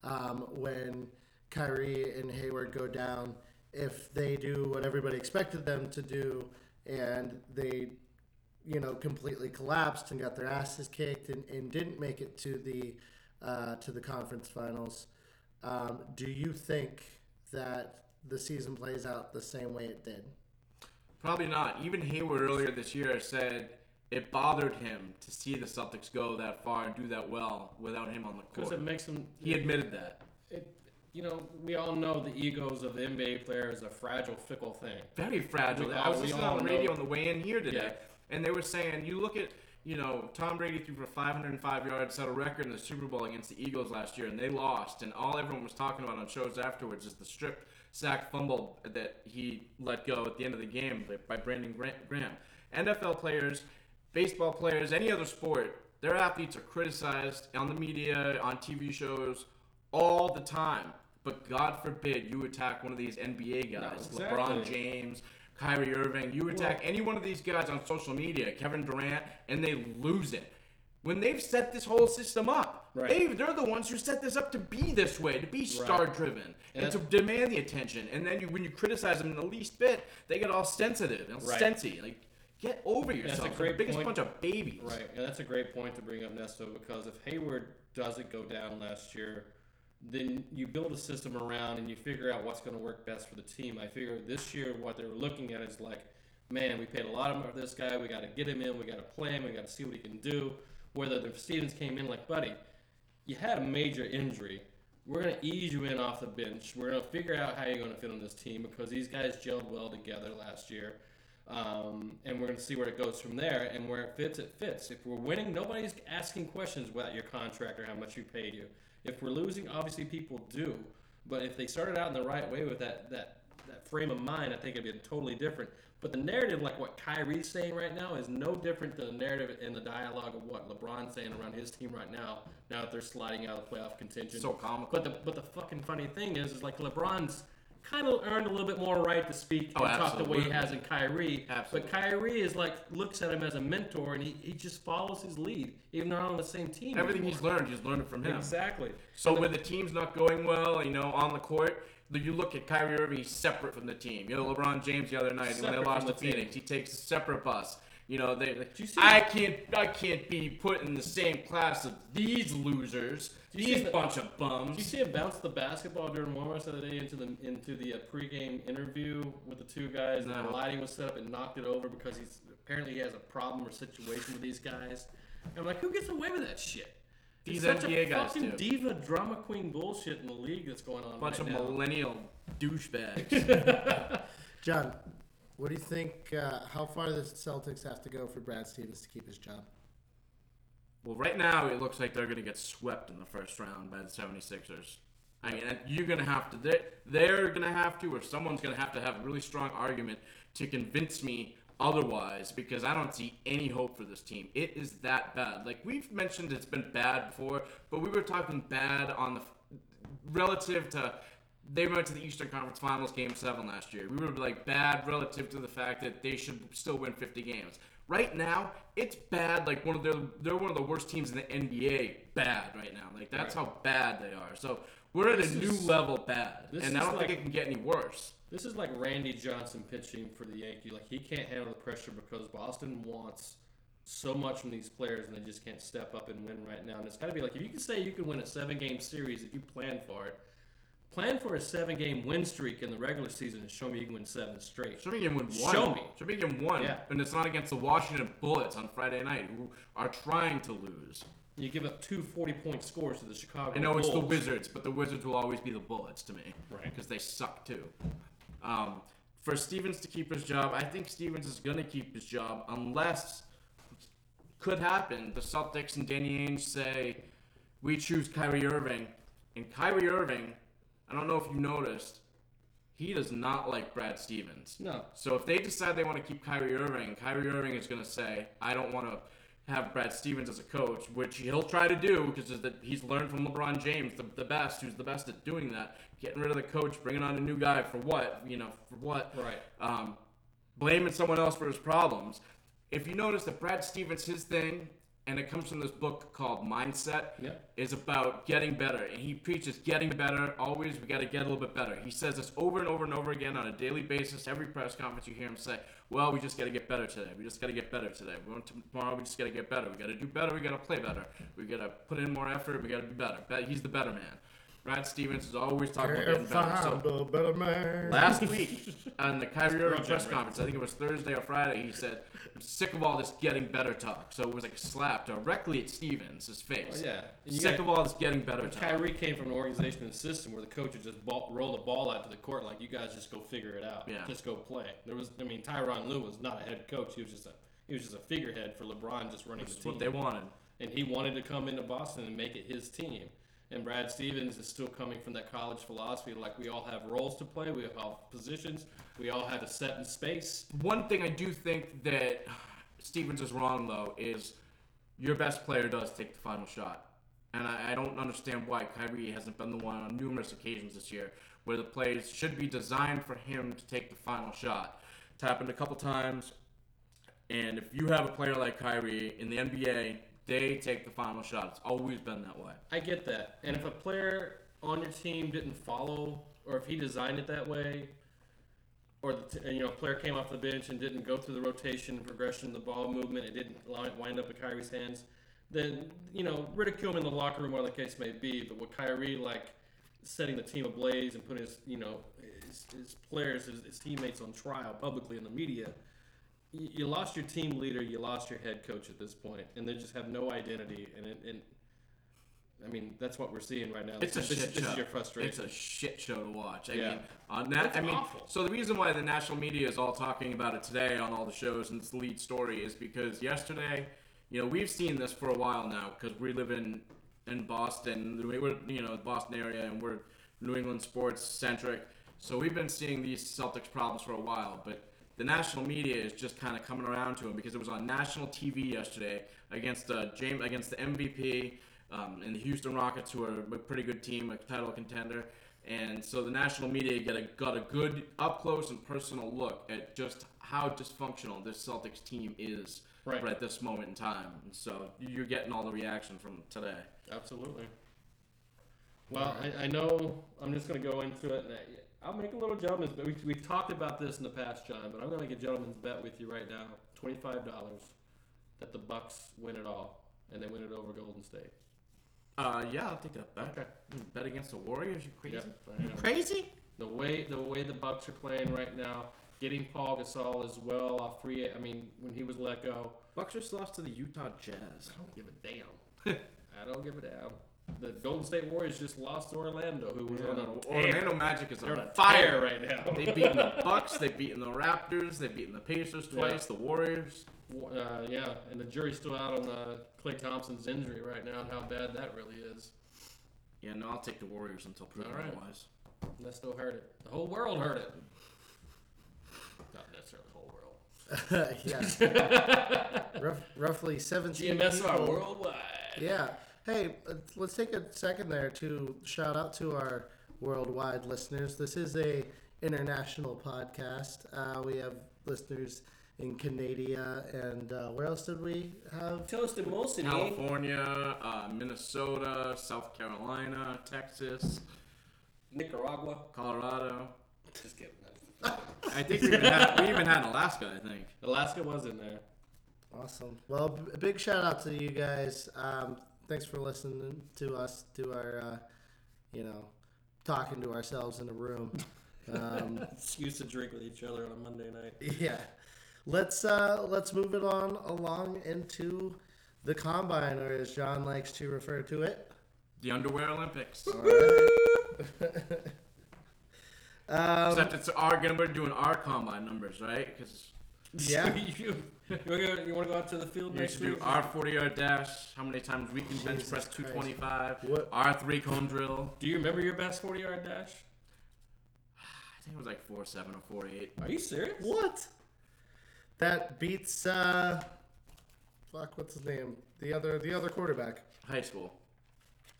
um, when Kyrie and Hayward go down, if they do what everybody expected them to do, and they, you know, completely collapsed and got their asses kicked and, and didn't make it to the uh, to the conference finals, um, do you think that the season plays out the same way it did? Probably not. Even Hayward earlier this year said it bothered him to see the Celtics go that far and do that well without him on the court. Because court. it makes them. He admitted that. It, you know, we all know the egos of the NBA player is a fragile, fickle thing. very fragile. We I was all- we listening on the know. radio on the way in here today, Yeah. and they were saying, you look at, you know, Tom Brady threw for 505 yards, set a record in the Super Bowl against the Eagles last year, and they lost. And all everyone was talking about on shows afterwards is the strip sack fumble that he let go at the end of the game by- by Brandon Graham. NFL players, baseball players, any other sport, their athletes are criticized on the media, on TV shows, all the time. But God forbid you attack one of these NBA guys, exactly. LeBron James, Kyrie Irving. You attack any one of these guys on social media, Kevin Durant, and they lose it. When they've set this whole system up, Right. they, they're the ones who set this up to be this way, to be star driven, and, And to demand the attention. And then you, when you criticize them in the least bit, they get all sensitive and Right. sensy. Like, get over yourself. That's a great the biggest point. bunch of babies. Right, and that's a great point to bring up, Nesto, because if Hayward doesn't go down last year, then you build a system around and you figure out what's going to work best for the team. I figure this year what they were looking at is like, man, we paid a lot of money for this guy. We got to get him in. We got to play him. We got to see what he can do. Whether the Stevens came in like, buddy, you had a major injury. We're going to ease you in off the bench. We're going to figure out how you're going to fit on this team because these guys gelled well together last year. Um, and we're going to see where it goes from there. And where it fits, it fits. If we're winning, nobody's asking questions about your contract or how much we paid you. If we're losing, obviously people do. But if they started out in the right way with that that that frame of mind, I think it'd be totally different. But the narrative, like what Kyrie's saying right now, is no different than the narrative and the dialogue of what LeBron's saying around his team right now. Now that they're sliding out of playoff contention, So comical. But the but the fucking funny thing is, is like LeBron's kind of earned a little bit more right to speak Oh, and talk the way he has in Kyrie. Absolutely. But Kyrie is like looks at him as a mentor, and he, he just follows his lead, even though they're on the same team. Everything anymore. he's learned, he's learned it from him. exactly. So when the team's not going well, you know, on the court, you look at Kyrie Irving, he's separate from the team. You know, LeBron James the other night when they lost to the team. Phoenix, he takes a separate bus. You know, they. you I can't. I can't be put in the same class of these losers. You see These the- bunch of bums. Did you see him bounce the basketball during warmups the other day into the into the uh, pregame interview with the two guys? and No. The lighting was set up and knocked it over because he's apparently he has a problem or situation with these guys. And I'm like, who gets away with that shit? These It's such NBA a guys fucking do. diva drama queen bullshit in the league that's going on bunch right of now. millennial douchebags. John, what do you think? Uh, how far the Celtics have to go for Brad Stevens to keep his job? Well, right now it looks like they're going to get swept in the first round by the 76ers. I mean, you're going to have to, they're, they're going to have to, or someone's going to have to have a really strong argument to convince me otherwise because I don't see any hope for this team. It is that bad. Like, we've mentioned it's been bad before, but we were talking bad on the relative to. They went to the Eastern Conference Finals Game 7 last year. We were like bad relative to the fact that they should still win 50 games. Right now, it's bad. Like one of their, they're one of the worst teams in the NBA. Bad right now. Like that's how bad they are. So we're at This a new is- level bad, this and I is don't like- think it can get any worse. This is like Randy Johnson pitching for the Yankees. Like he can't handle the pressure because Boston wants so much from these players, and they just can't step up and win right now. And it's got to be like if you can say you can win a seven-game series if you plan for it. Plan for a seven-game win streak in the regular season and show me you can win seven straight. Should we get one? one. Show me. Should we get one? Yeah. And it's not against the Washington Bullets on Friday night, who are trying to lose. You give up two 40-point scores to the Chicago. I know it's the Wizards, but the Wizards will always be the Bullets to me, Right. Because they suck too. Um, for Stevens to keep his job, I think Stevens is going to keep his job unless could happen. The Celtics and Danny Ainge say we choose Kyrie Irving, and Kyrie Irving. I don't know if you noticed, he does not like Brad Stevens. No. So if they decide they want to keep Kyrie Irving, Kyrie Irving is going to say, "I don't want to have Brad Stevens as a coach," which he'll try to do because he's learned from LeBron James, the, the best, who's the best at doing that. Getting rid of the coach, bringing on a new guy for what? You know, for what? Right. Um, blaming someone else for his problems. If you notice that Brad Stevens, his thing, and it comes from this book called Mindset, Yeah. is about getting better. And he preaches getting better. Always, we got to get a little bit better. He says this over and over and over again on a daily basis. Every press conference you hear him say, "Well, we just got to get better today. We just got to get better today. We want to, tomorrow. We just got to get better. We got to do better. We got to play better. We got to put in more effort. We got to be better." But he's the better man. Brad Stevens is always talking about getting better. So- a better man. Last week on the Kyrie Irving press conference, I think it was Thursday or Friday, he said, I'm sick of all this getting better talk. So it was like a slap directly at Stevens, his face. Oh, yeah. And you Sick got- of all this getting better talk. Kyrie came from an organization and system where the coach would just ball, roll the ball out to the court like you guys just go figure it out. Yeah. Just go play. There was, I mean, Tyronn Lue was not a head coach. He was just a he was just a figurehead for LeBron, just running That's the team. what they wanted. and he wanted to come into Boston and make it his team. And Brad Stevens is still coming from that college philosophy, like we all have roles to play, we have positions, we all have a set in space. One thing I do think that Stevens is wrong, though, is your best player does take the final shot. And I, I don't understand why Kyrie hasn't been the one on numerous occasions this year where the plays should be designed for him to take the final shot. It's happened a couple times. And if you have a player like Kyrie in the NBA, they take the final shot. It's always been that way. I get that. And if a player on your team didn't follow, or if he designed it that way, or the t- you know, a player came off the bench and didn't go through the rotation progression the ball movement, it didn't wind up in Kyrie's hands, then you know, ridicule him in the locker room, whatever the case may be. But with Kyrie, like setting the team ablaze and putting his, you know, his, his players, his, his teammates on trial publicly in the media, you, lost your team leader, you lost your head coach at this point, and they just have no identity. And, it, and I mean, that's what we're seeing right now. It's a shit this, this show. is your frustration. It's a shit show to watch. I Yeah. mean, on that, I mean, awful. so the reason why the national media is all talking about it today on all the shows and it's the lead story is because yesterday, you know, we've seen this for a while now because we live in in Boston, we- we're you know the Boston area, and we're New England sports centric. So we've been seeing these Celtics problems for a while, but the national media is just kind of coming around to him because it was on national TV yesterday against uh, James against the MVP um, and the Houston Rockets, who are a pretty good team, a title contender. And so the national media get a, got a good up close and personal look at just how dysfunctional this Celtics team is Right. at this moment in time. And so you're getting all the reaction from today. Absolutely. Well, I, I know I'm just going to go into it. And I'll make a little gentleman's bet. We, we've talked about this in the past, John, but I'm going to make a gentleman's bet with you right now. Twenty-five dollars that the Bucks win it all, and they win it over Golden State. Uh, yeah, I'll take that bet. Okay. Mm, Bet against the Warriors? You crazy? Yep, I know. Crazy? The way the way the Bucks are playing right now, getting Pau Gasol as well off free. I mean, when he was let go, Bucks just lost to the Utah Jazz. I don't give a damn. I don't give a damn. The Golden State Warriors just lost to Orlando, who was on a Orlando Magic is They're on on fire. fire right now. They've beaten the Bucks. They've beaten the Raptors. They've beaten the Pacers twice. The Warriors. Uh, yeah, and the jury's still out on uh, Klay Thompson's injury right now and how bad that really is. Yeah, no, I'll take the Warriors until proven All right. otherwise. And that still hurt it. The whole world heard it. Not necessarily the whole world. yeah. Rough, roughly 17 GMSR people. worldwide. Yeah. Hey, let's take a second there to shout out to our worldwide listeners. This is a international podcast. Uh, we have listeners in Canada and uh, where else did we have? Toasted Molson, California, uh, Minnesota, South Carolina, Texas, Nicaragua. Colorado. Just kidding. I think we even had, we even had Alaska. I think. Alaska was in there. Awesome. Well, b- big shout out to you guys. Um, thanks for listening to us, to our, uh, you know, talking to ourselves in a room. Um, Excuse to drink with each other on a Monday night. Yeah. Let's uh let's move it on along into the combine, or as John likes to refer to it. The Underwear Olympics. Um, Except it's our gonna be doing our combine numbers, right? Because Yeah. you, you, you want to go out to the field we next should do week? our 40 yard dash, how many times we can bench Jesus press Christ. 225, What- our three cone drill. Do you remember your best 40 yard dash? I think it was like 4 7 or 4 8. Are you serious? What? That beats uh fuck, what's his name? The other the other quarterback. High school.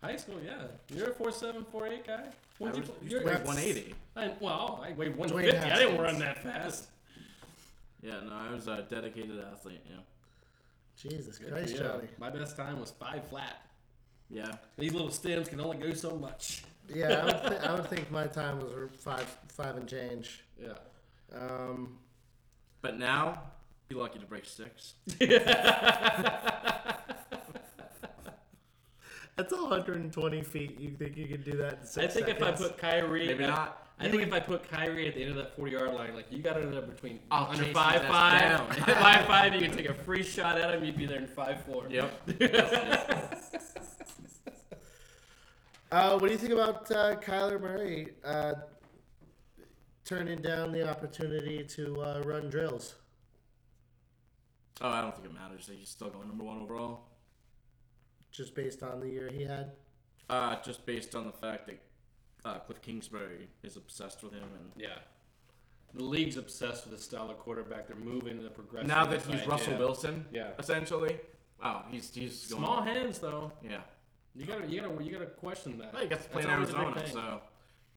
High school, yeah. You're a 4'7", 4'8 guy? I When'd was, you, used you're, to weigh That's- 180. I, well, I weighed Dwayne 150. I didn't run that fast. Yeah, no, I was a dedicated athlete. Yeah. Jesus Christ, Yeah. Johnny. My best time was five flat. Yeah. These little stems can only go so much. Yeah, I would, th- I would think my time was five five and change. Yeah. Um, But now, be lucky to break six. that's 120 feet. You think you could do that in six I six think if I put Kyrie, Maybe at- not. I think if I put Kyrie at the end of that forty yard line, like you got it in there between I'll under chase his ass five five, down. five five, you can take a free shot at him. You'd be there in five four. Yep. Uh, what do you think about uh, Kyler Murray uh, turning down the opportunity to uh, run drills? Oh, I don't think it matters. He's still going number one overall. Just based on the year he had. Uh, just based on the fact that uh, Kliff Kingsbury is obsessed with him, and Yeah. The league's obsessed with the style of quarterback. They're moving in the progression. now that he's Russell yeah. Wilson, Yeah. essentially. Wow, he's he's going, Small hands though. Yeah. You gotta you gotta you gotta question that. Well, he gets to play in That's always a big Arizona, thing. so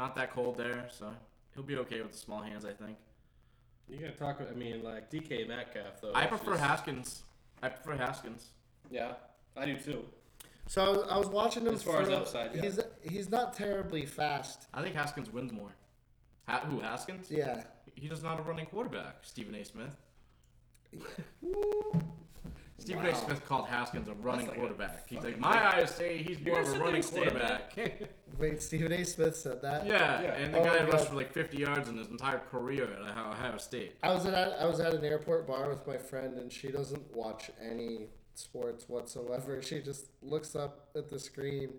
not that cold there. So he'll be okay with the small hands, I think. You gotta talk. I mean, like DK Metcalf though. I is prefer just- Haskins. I prefer Haskins. Yeah, I do too. So I was, I was watching him. As far as throw- upside, yeah. he's he's not terribly fast. I think Haskins wins more. Ha- who Haskins? Yeah, He does not a running quarterback. Stephen A. Smith. Stephen Wow. A. Smith called Haskins a running like a quarterback. He's like, fucking my eyes say he's more of a running sit there and quarterback. wait. Stephen A. Smith said that. yeah, Yeah. and the Oh guy rushed for like 50 yards in his entire career at Ohio Ohio State. I was at I was at an airport bar with my friend, and she doesn't watch any sports whatsoever. She just looks up at the screen,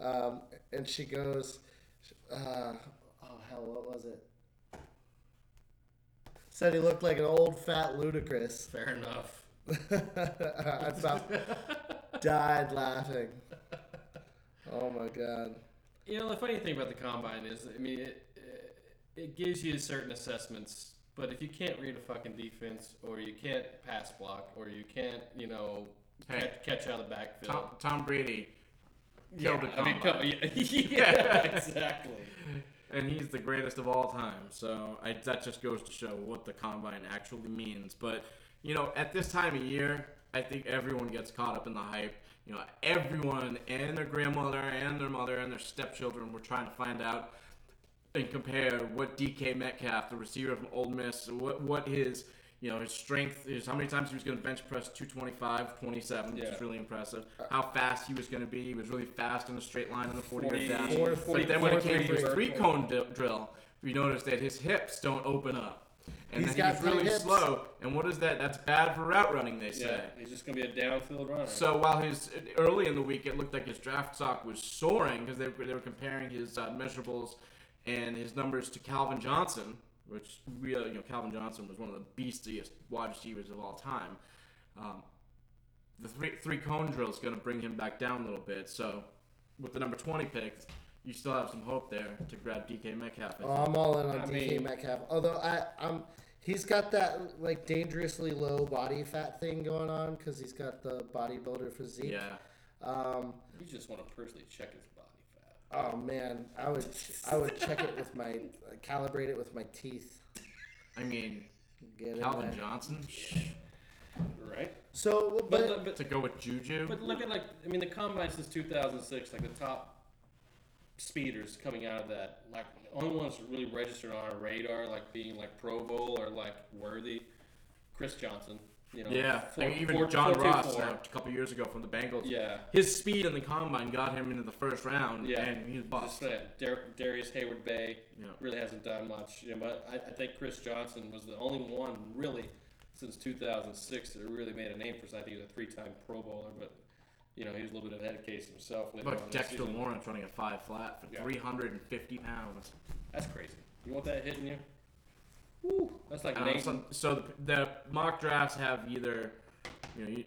um, and she goes, uh, "Oh hell, what was it?" Said he looked like an old fat Ludacris. Fair enough. I about died laughing. Oh my god. You know, the funny thing about the combine is, I mean, it it, it gives you certain assessments, but if you can't read a fucking defense, or you can't pass block, or you can't, you know, Hey. catch, catch out of the backfield. Tom, Tom Brady yeah, killed the I mean, combine. come- yeah, exactly. and he's the greatest of all time. So I, that just goes to show what the combine actually means. But you know, at this time of year, I think everyone gets caught up in the hype. You know, everyone and their grandmother and their mother and their stepchildren were trying to find out and compare what DK Metcalf, the receiver from Ole Miss, what what his you know his strength is, how many times he was going to bench press 225, 27, which Yeah. is really impressive. How fast he was going to be. He was really fast in the straight line in the 40 yard dash. But then when it came to his three- cone d- drill, we noticed that his hips don't open up. And He's then got he's really hips. slow. And what is that? That's bad for route running, they say. Yeah, he's just gonna be a downfield runner. So while his early in the week it looked like his draft stock was soaring because they, were- they were comparing his uh, measurables and his numbers to Calvin Johnson, which we, uh, you know Calvin Johnson was one of the beastiest wide receivers of all time. Um, the three three cone drill is going to bring him back down a little bit. So with the number twenty pick, you still have some hope there to grab DK Metcalf. Oh, I'm all in on I DK mean- Metcalf. Although I, I'm, he's got that like dangerously low body fat thing going on because he's got the bodybuilder physique. yeah. Um, you just want to personally check his body fat. Oh man, I would, I would check it with my, calibrate it with my teeth. I mean, Get in Calvin there. Johnson Right. So, But, but, but to go with Juju. But look at like I mean the combine since 2006, like the top speeders coming out of that, like the only ones really registered on our radar, like being like Pro Bowl or like worthy, Chris Johnson. You know, Yeah, four- I mean, even four- John four Ross a couple years ago from the Bengals. Yeah. his speed in the combine got him into the first round. Yeah, and he's bust. Dar- Darius Hayward Bay Yeah. really hasn't done much. You know, but I, I think Chris Johnson was the only one really since 2006 that really made a name for himself. I think he was a three-time Pro Bowler, but you know he was a little bit of a head case himself. Later But Dexter. Lawrence running a five flat for Yeah. 350 pounds. That's crazy. You want that hitting you? Woo! That's like um, Nathan. so, so the, the mock drafts have either, you know, you, you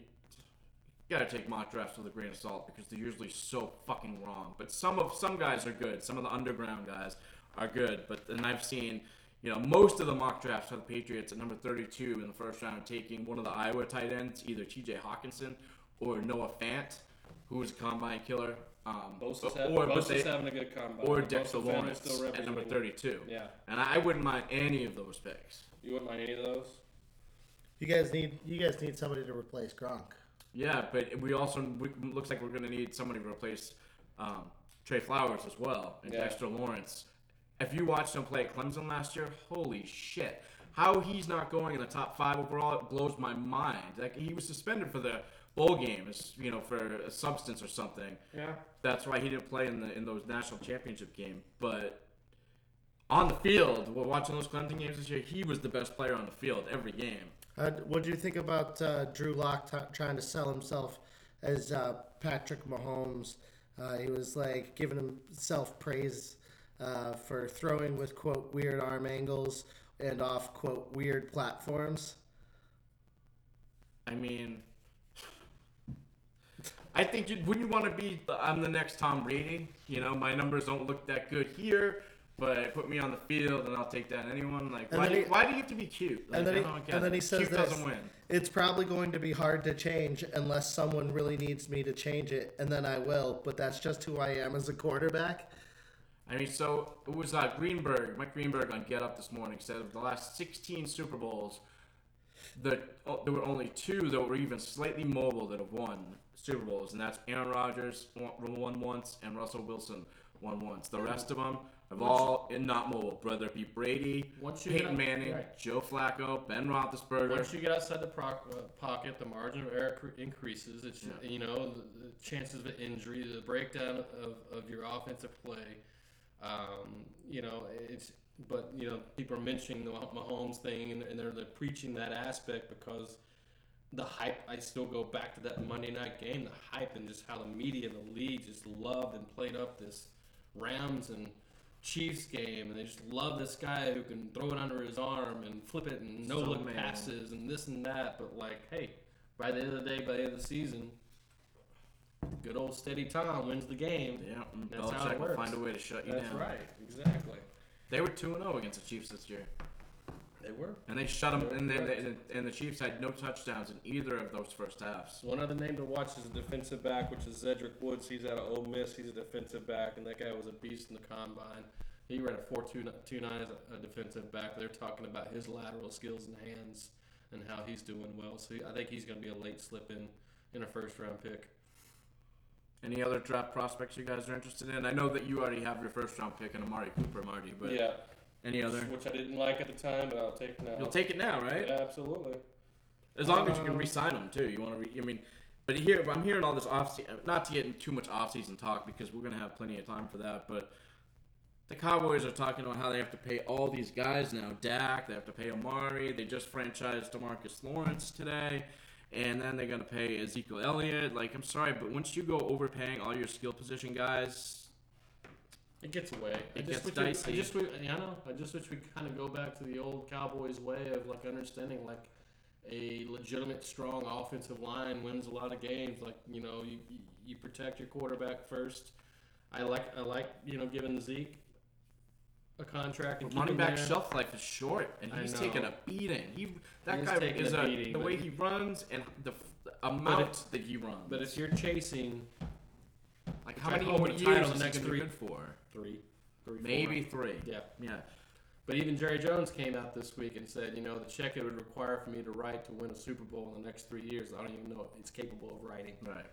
gotta take mock drafts with a grain of salt because they're usually so fucking wrong. But some of some guys are good. Some of the underground guys are good. But then I've seen, you know, most of the mock drafts have the Patriots at number 32 in the first round taking one of the Iowa tight ends, either T.J. Hockenson or Noah Fant, who is a combine killer. Um, Bosa's, but- have, or, but Bosa's they- having a good combine. or Dexter Lawrence at number 32. Yeah. And I wouldn't mind any of those picks. You wouldn't mind any of those? you guys need, you guys need somebody to replace Gronk. Yeah, but we also we, looks like we're going to need somebody to replace um, Trey Flowers as well and Yeah. Dexter Lawrence. If you watched him play at Clemson last year, holy shit! How he's not going in the top five overall it blows my mind. Like he was suspended for the bowl game, as you know, for a substance or something. Yeah. That's why he didn't play in the in those national championship game. But on the field, we're watching those Clemson games this year. He was the best player on the field every game. Uh, what do you think about uh, Drew Lock t- trying to sell himself as uh, Patrick Mahomes? Uh, he was like giving himself praise uh, for throwing with quote weird arm angles and off quote weird platforms. I mean, I think you wouldn't you want to be. I'm the next Tom Brady. You know, my numbers don't look that good here, but put me on the field and I'll take that. Anyone like why? Do you, he- why do you have to be cute? Like, And then, he, and then he says cute this, doesn't win. It's probably going to be hard to change unless someone really needs me to change it, and then I will. But that's just who I am as a quarterback. I mean, so it was uh, Greenberg, Mike Greenberg on Get Up this morning said of the last 16 Super Bowls, the, oh, there were only two that were even slightly mobile that have won Super Bowls, and that's Aaron Rodgers won once and Russell Wilson won once. The rest of them have all in not mobile, whether it be Brady, Once you Peyton get- Manning, right. Joe Flacco, Ben Roethlisberger. Once you get outside the proc- uh, pocket, the margin of error cre- increases. It's you know the, the chances of injury, the breakdown of, of your offensive play. Um, you know it's but you know people are mentioning the Mah- Mahomes thing and, and they're, they're preaching that aspect because the hype. I still go back to that Monday night game, the hype and just how the media, the league, just loved and played up this Rams and Chiefs game, and they just love this guy who can throw it under his arm and flip it and no So look man. passes and this and that. But like, hey, by the end of the day, by the end of the season, good old steady Tom wins the game. Yeah, and That's how Belichick it will works. find a way to shut you That's down. right. Exactly. They were two and zero against the Chiefs this year, They were. and they shut them. And, Correct. then and the Chiefs had no touchdowns in either of those first halves. One other name to watch is a defensive back, which is Zedrick Woods. He's out of Ole Miss. He's a defensive back, and that guy was a beast in the combine. He ran a 4.29 as a, a defensive back. They're talking about his lateral skills and hands and how he's doing well. So I think he's going to be a late slip in in a first round pick. Any other draft prospects you guys are interested in? I know that you already have your first round pick in Amari Cooper, Marty, but yeah, any other? which I didn't like at the time, but I'll take it now. You'll take it now, right? Yeah, absolutely. As long as you can Um, re-sign him too. You want to? Re- I mean, but here I'm hearing all this off. Not to get into too much off-season talk because we're gonna have plenty of time for that. But the Cowboys are talking about how they have to pay all these guys now. Dak, they have to pay Amari. They just franchised Demarcus Lawrence today, and then they're gonna pay Ezekiel Elliott. Like, I'm sorry, but once you go overpaying all your skill position guys, It gets away. I just gets wish dicey. We, I just, I know. I just wish we kind of go back to the old Cowboys way of like understanding like a legitimate, strong offensive line wins a lot of games. Like you know, you you, protect your quarterback first. I like I like you know giving Zeke a contract and running back there. shelf life is short, and he's taking a beating. He that He guy is a beating, the way he runs and the, the amount that he runs. But if you're chasing Like how many more years is the next next three three. good for? Three, three, Maybe four. three. yeah. Yeah. But even Jerry Jones came out this week and said, you know, the check it would require for me to write to win a Super Bowl in the next three years, I don't even know if it's capable of writing. Right.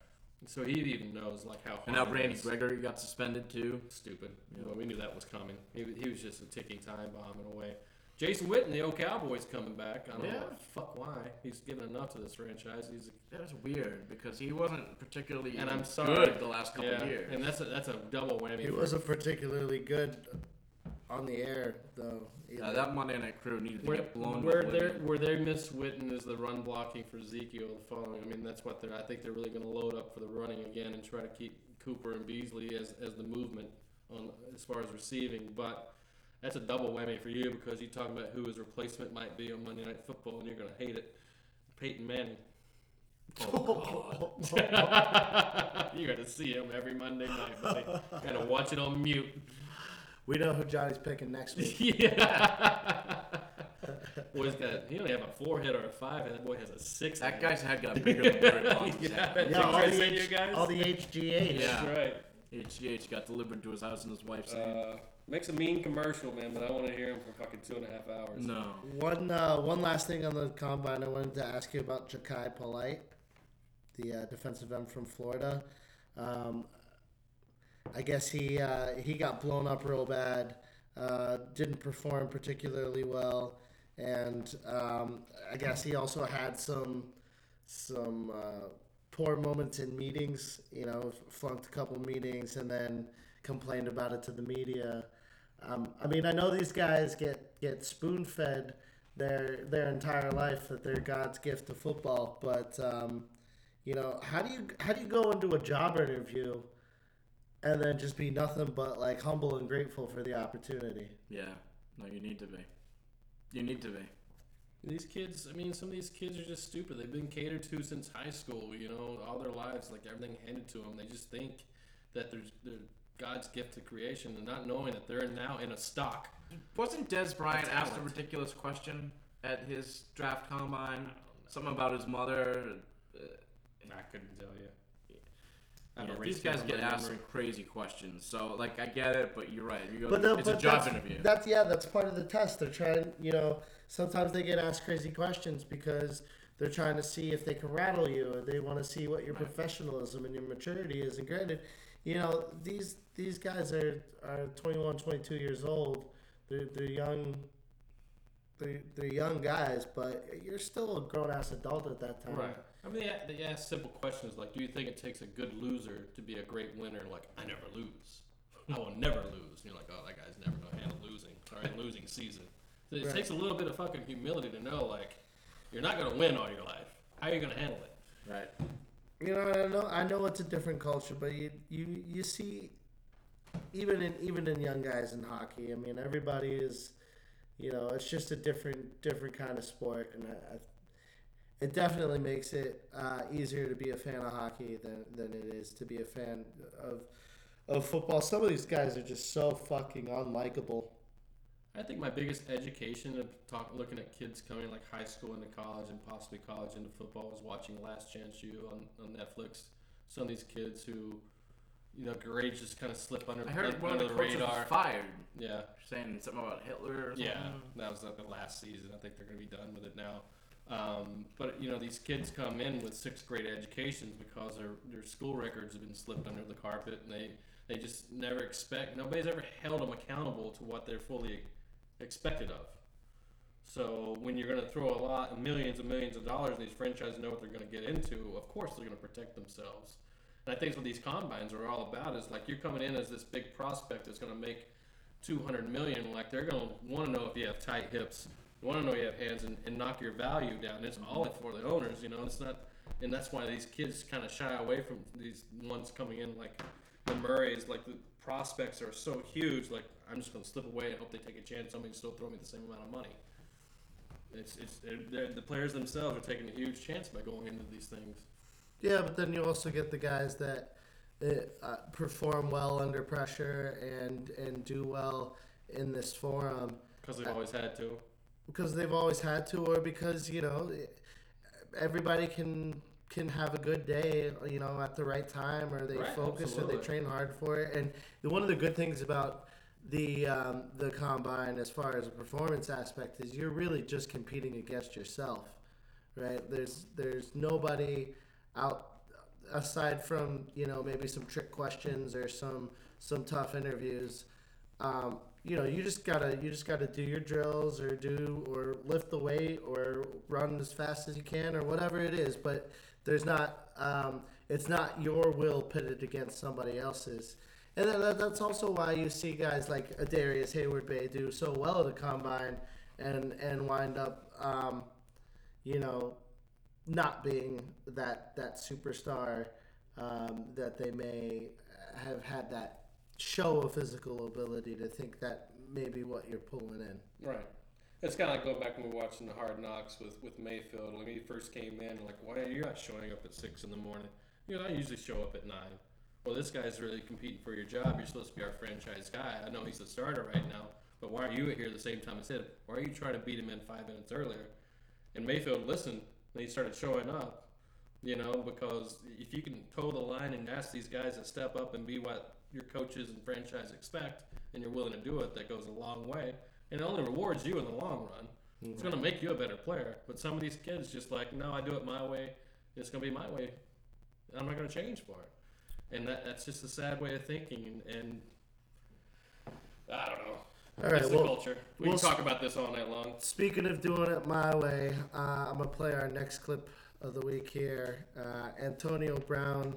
So he even knows like how. And now Randy. Gregory got suspended too. Stupid. Well, we knew that was coming. He, was- he was just a ticking time bomb in a way. Jason Witten, the old Cowboys, coming back. I don't know Yeah. what the fuck why. He's given enough to this franchise. He's That was weird because he wasn't particularly and I'm sorry. good the last couple yeah, years. and that's a that's a double whammy. He wasn't particularly good on the air, though. yeah, either. that Monday Night Crew needed to Where, get blown. where to they oblivion. where they miss Witten is the run blocking for Ezekiel the following. I mean that's what they're. I think they're really going to load up for the running again and try to keep Cooper and Beasley as, as the movement on as far as receiving. But that's a double whammy for you because you talk about who his replacement might be on Monday Night Football and you're going to hate it. Peyton Manning. Oh, you got to see him every Monday night, buddy. Got to watch it on mute. we know who Johnny's picking next week. yeah. Boy's got he only have a four hit or a five hit. That boy has a six. that hit. guy's head got bigger than Barry Bonds' Yeah, head. Yeah, all Trace the, H- guys? all the HGH. Yeah. That's right. HGH got delivered to his house in his wife's name. Uh, Makes a mean commercial, man, but I want to hear him for fucking two and a half hours. no. One uh, one last thing on the combine, I wanted to ask you about Jachai Polite, the uh, defensive end from Florida. Um, I guess he uh, he got blown up real bad, uh, didn't perform particularly well, and um, I guess he also had some some uh, poor moments in meetings. You know, flunked a couple meetings and then complained about it to the media. Um, I mean, I know these guys get get spoon fed their their entire life that they're God's gift to football, but um, you know, how do you how do you go into a job interview and then just be nothing but like humble and grateful for the opportunity? Yeah. No, you need to be. You need to be. These kids, I mean, some of these kids are just stupid. They've been catered to since high school, you know, all their lives, like everything handed to them. They just think that there's they're God's gift to creation and not knowing that they're now in a stock. Wasn't Dez Bryant asked a ridiculous question at his draft combine? Something about his mother. Uh, I couldn't tell you. yeah, these guys get asked some crazy questions. So, like, I get it, but you're right. You go, But, the, it's but a job that's, interview. That's yeah, that's part of the test. They're trying, you know, sometimes they get asked crazy questions because they're trying to see if they can rattle you, or they want to see what your professionalism and your maturity is. And granted, you know, these these guys are are 21, 22 years old. They're they're young. They're, they're young guys, but you're still a grown ass adult at that time. Right. I mean, they, they ask simple questions like, "Do you think it takes a good loser to be a great winner?" Like, I never lose. I will never lose. And you're like, "Oh, that guy's never gonna handle losing or a losing season." So it Right. takes a little bit of fucking humility to know, like, you're not gonna win all your life. How are you gonna handle it? right. You know, I know, I know it's a different culture, but you, you, you see, even in even in young guys in hockey, I mean, everybody is, you know, it's just a different different kind of sport, and I, I, it definitely makes it uh, easier to be a fan of hockey than, than it is to be a fan of of football. Some of these guys are just so fucking unlikable. I think my biggest education of talk, looking at kids coming like high school into college and possibly college into football was watching Last Chance U on, on Netflix. Some of these kids who, you know, grades just kind of slip under, I heard under one of the, the radar. was fired, Yeah, saying something about Hitler. Or something. yeah, that was like the last season. I think they're going to be done with it now. Um, but you know, these kids come in with sixth grade educations because their their school records have been slipped under the carpet, and they they just never expect. Nobody's ever held them accountable to what they're fully expected of. So when you're going to throw a lot, millions and millions of dollars, these franchises know what they're going to get into. Of course, they're going to protect themselves. And I think what these combines are all about. Is like you're coming in as this big prospect that's going to make 200 million. Like they're going to want to know if you have tight hips, want to know you have hands, and, and knock your value down. It's all for the owners, you know. It's not, and that's why these kids kind of shy away from these ones coming in like the Murrays. Like the prospects are so huge. Like I'm just going to slip away and hope they take a chance. Somebody can still throw me the same amount of money. It's, it's the players themselves are taking a huge chance by going into these things. Yeah, but then you also get the guys that uh, perform well under pressure and and do well in this forum Because they've always had to. because they've always had to, or because you know everybody can can have a good day, you know, at the right time, or they Right, focus, or they train hard for it. And one of the good things about the um, the combine, as far as a performance aspect, is you're really just competing against yourself, right? There's there's nobody out aside from you know maybe some trick questions or some some tough interviews um, you know you just gotta you just gotta do your drills or do or lift the weight or run as fast as you can or whatever it is but there's not um, it's not your will pitted against somebody else's. And that, that's also why you see guys like Darrius Heyward-Bey do so well at the combine and and wind up um, you know not being that that superstar um, that they may have had that show of physical ability to think that maybe what you're pulling in. Right. It's kind of like going back when we were watching the Hard Knocks with, with Mayfield. When he first came in, like, why are you not showing up at six in the morning? You know, I usually show up at nine. Well, this guy's really competing for your job. You're supposed to be our franchise guy. I know he's the starter right now, but why are you here the same time as him? Why are you trying to beat him in five minutes earlier? And Mayfield listened, he started showing up. You know, because if you can toe the line and ask these guys to step up and be what your coaches and franchise expect, and you're willing to do it, that goes a long way. And it only rewards you in the long run. It's going to make you a better player. But some of these kids just like, no, I do it my way. It's going to be my way. I'm not going to change for it. And that, that's just a sad way of thinking. And, and I don't know. All right, it's the well- culture. We we'll can talk about this all night long. Speaking of doing it my way, uh, I'm gonna play our next clip of the week here. Uh, Antonio Brown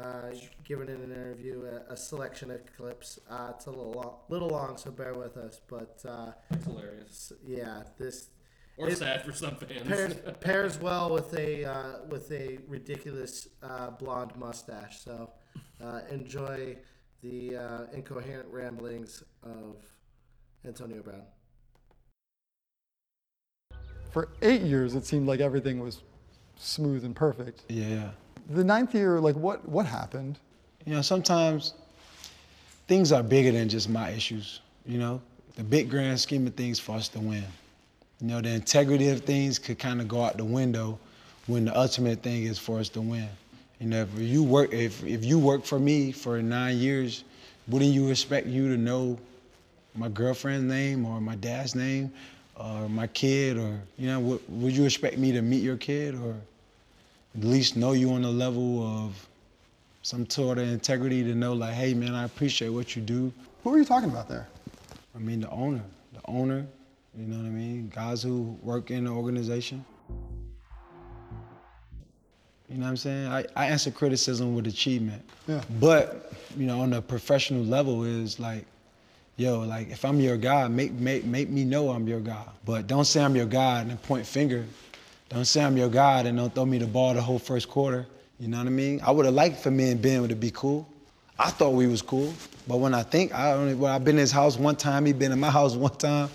uh, giving in an interview a, a selection of clips. Uh, it's a little long, little long, so bear with us. But uh, It's hilarious. yeah, this Or It- sad for some fans. pairs, pairs well with a uh, with a ridiculous uh, blonde mustache. So uh, enjoy the uh, incoherent ramblings of Antonio Brown. For eight years, it seemed like everything was smooth and perfect. Yeah. The ninth year, like what what happened? You know, sometimes things are bigger than just my issues. You know, the big grand scheme of things for us to win. You know, the integrity of things could kind of go out the window when the ultimate thing is for us to win. You know, if you work, if if you work for me for nine years, wouldn't you expect you to know my girlfriend's name or my dad's name or my kid or you know, would, would you expect me to meet your kid or at least know you on the level of some sort of integrity to know like, hey man, I appreciate what you do. Who are you talking about there? I mean the owner, the owner, you know what I mean? Guys who work in the organization. You know what I'm saying? I, I answer criticism with achievement. Yeah. But, you know, on a professional level is like, yo, like if I'm your guy, make make make me know I'm your guy. But don't say I'm your God and point finger. Don't say I'm your God and don't throw me the ball the whole first quarter. You know what I mean? I would have liked for me and Ben to be cool. I thought we was cool. But when I think I only well, I've been in his house one time, he been in my house one time.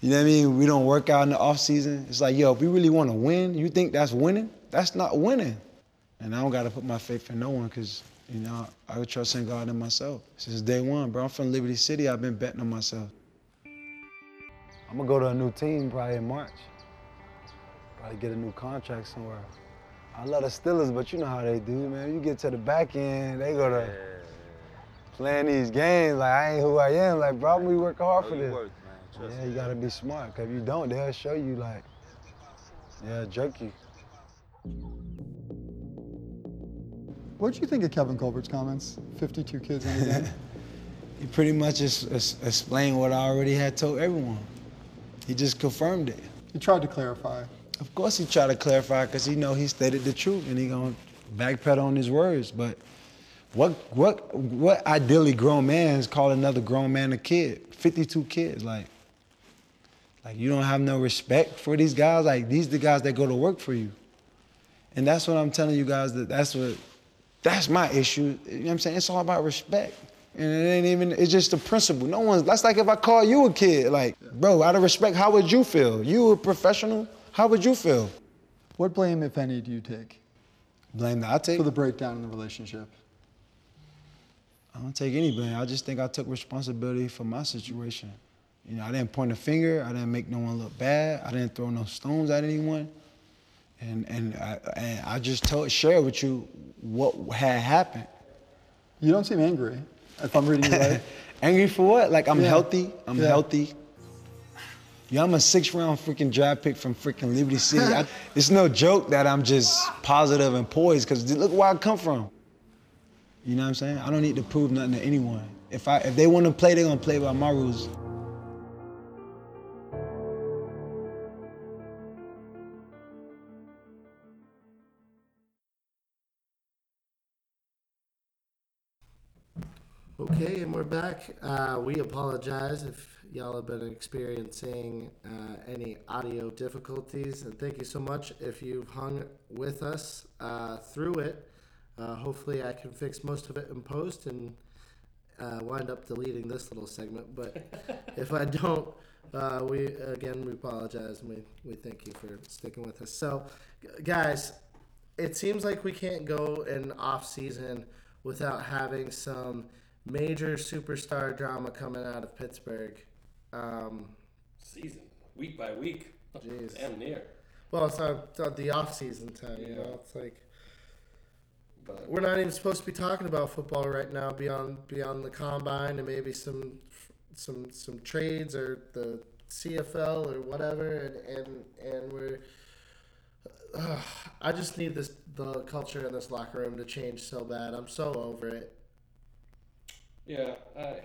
You know what I mean? We don't work out in the off season. It's like, yo, if we really want to win, you think that's winning? That's not winning. And I don't gotta put my faith in no one because, you know, I would trust in God and myself. Since day one, bro. I'm from Liberty City. I've been betting on myself. I'm gonna go to a new team probably in March. Probably get a new contract somewhere. I love the Steelers, but you know how they do, man. You get to the back end, they go to playing these games like I ain't who I am. Like, bro, we work hard for this. Yeah, you gotta be smart. Cause if you don't, they'll show you like, yeah, jerk you. What did you think of Kevin Colbert's comments? 52 kids in the game. He pretty much just explained what I already had told everyone. He just confirmed it. he tried to clarify. Of course, he tried to clarify because he know he stated the truth and he gonna backpedal on his words. But what what what ideally grown man is call another grown man a kid? 52 kids, like like you don't have no respect for these guys. Like these the guys that go to work for you. And that's what I'm telling you guys that that's what that's my issue. You know what I'm saying? It's all about respect. And it ain't even, it's just a principle. No one's, that's like if I call you a kid, like, bro, out of respect, how would you feel? You a professional, how would you feel? What blame, if any, do you take Blame that I take. for the breakdown in the relationship? I don't take any blame. I just think I took responsibility for my situation. You know, I didn't point a finger. I didn't make no one look bad. I didn't throw no stones at anyone. And and I, and I just told share with you what had happened. You don't seem angry, if I'm reading you right. Angry for what? Like I'm Yeah. healthy. I'm Yeah. healthy. Yeah, I'm a six round freaking draft pick from freaking Liberty City. I, it's no joke that I'm just positive and poised because look where I come from. You know what I'm saying? I don't need to prove nothing to anyone. If I if they want to play, they're gonna play by my rules. Okay, and we're back. Uh, we apologize if y'all have been experiencing uh, any audio difficulties, and thank you so much if you've hung with us uh, through it. Uh, hopefully, I can fix most of it in post and uh, wind up deleting this little segment. But if I don't, uh, we again we apologize and we, we thank you for sticking with us. So, g- guys, it seems like we can't go in off season without having some major superstar drama coming out of Pittsburgh. Um, Season, week by week. Jeez. Damn near. well, it's not, it's not the off season time, you Yeah. know. It's like But we're not even supposed to be talking about football right now beyond beyond the combine and maybe some some some trades or the CFL or whatever and and, and we're uh, I just need this the culture in this locker room to change so bad. I'm so over it. Yeah, I.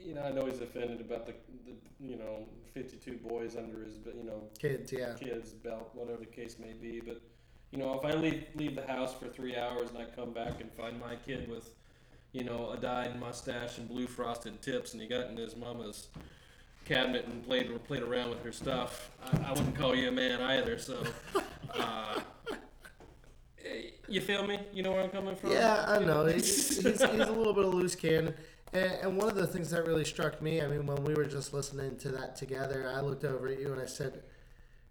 You know, I know he's offended about the, the you know, 52 boys under his, but you know, Kids, yeah. kid's belt, whatever the case may be. But you know, if I leave leave the house for three hours and I come back and find my kid with, you know, a dyed mustache and blue frosted tips, and he got in his mama's cabinet and played played around with her stuff, I, I wouldn't call you a man either. So, uh, you feel me? You know where I'm coming from? Yeah, I know. He's, he's, he's a little bit of loose cannon. And, and one of the things that really struck me, I mean, when we were just listening to that together, I looked over at you and I said,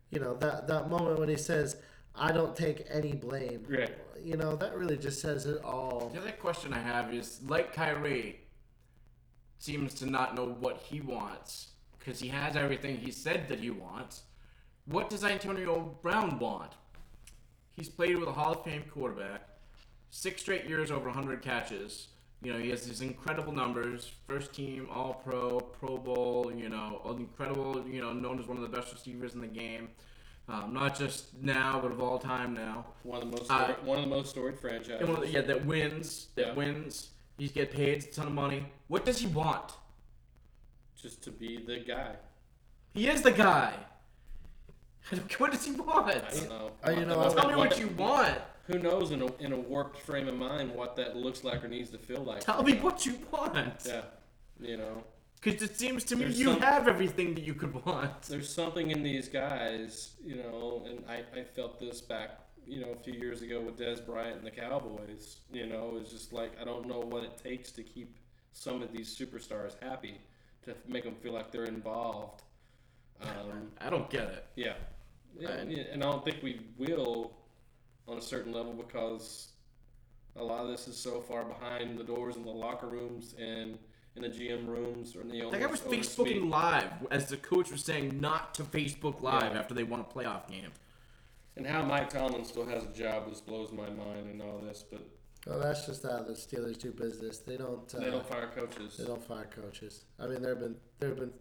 you know, that, that moment when he says, I don't take any blame. Right. You know, that really just says it all. The other question I have is like Kyrie seems to not know what he wants because he has everything he said that he wants. What does Antonio Brown want? He's played with a Hall of Fame quarterback, six straight years over 100 catches. You know, he has these incredible numbers, first team, all pro, Pro Bowl, you know, incredible, you know, known as one of the best receivers in the game. Um, not just now, but of all time now. One of the most Uh, one of the most storied franchises. The- yeah, that wins. That Yeah. wins. He's get paid a ton of money. What does he want? just to be the guy. He is the guy. What does he want? I don't know. Uh, you know, What- Tell me what what- you want. Who knows in a, in a warped frame of mind what that looks like or needs to feel like? Tell me what you want. Yeah, you know, Because it seems to me There's you some- have everything that you could want. there's something in these guys, you know, and I, I felt this back, you know, a few years ago with Dez Bryant and the Cowboys. You know, it's just like I don't know what it takes to keep some of these superstars happy. to make them feel like they're involved. Um, I don't get it. yeah. Yeah, Right. and I don't think we will on a certain level because a lot of this is so far behind the doors in the locker rooms and in the GM rooms or in the That guy was owners' Facebooking suite. live as the coach was saying not to Facebook live Yeah. after they won a playoff game. And how Mike Tomlin still has a job just blows my mind and all this, but Well, that's just how the Steelers do business. They don't. Uh, they don't fire coaches. They don't fire coaches. I mean, there have been there have been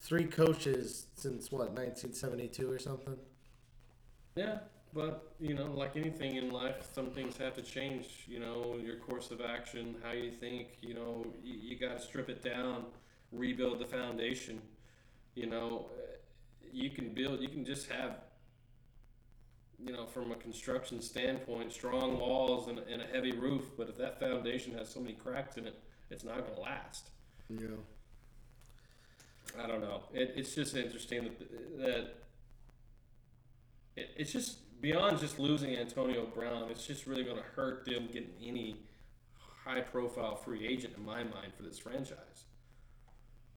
three coaches since what 1972 or something. Yeah, but you know, like anything in life, some things have to change. You know, your course of action, how you think. You know, you, you got to strip it down, rebuild the foundation. You know, uh, you can build. You can just have. You know, from a construction standpoint, strong walls and, and a heavy roof. But if that foundation has so many cracks in it, it's not going to last. Yeah. I don't know. It, it's just interesting that, that it, it's just beyond just losing Antonio Brown. It's just really going to hurt them getting any high-profile free agent in my mind for this franchise.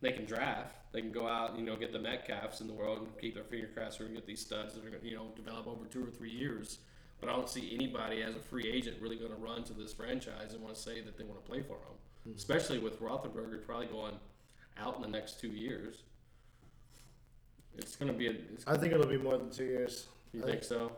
They can draft. They can go out, you know, get the Metcalfs in the world and keep their finger crossed and get these studs that are going to, you know, develop over two or three years. But I don't see anybody as a free agent really going to run to this franchise and want to say that they want to play for them. Mm-hmm. Especially with Roethlisberger probably going out in the next two years. It's going to be a. It's, I think it'll be more than two years. you I think so?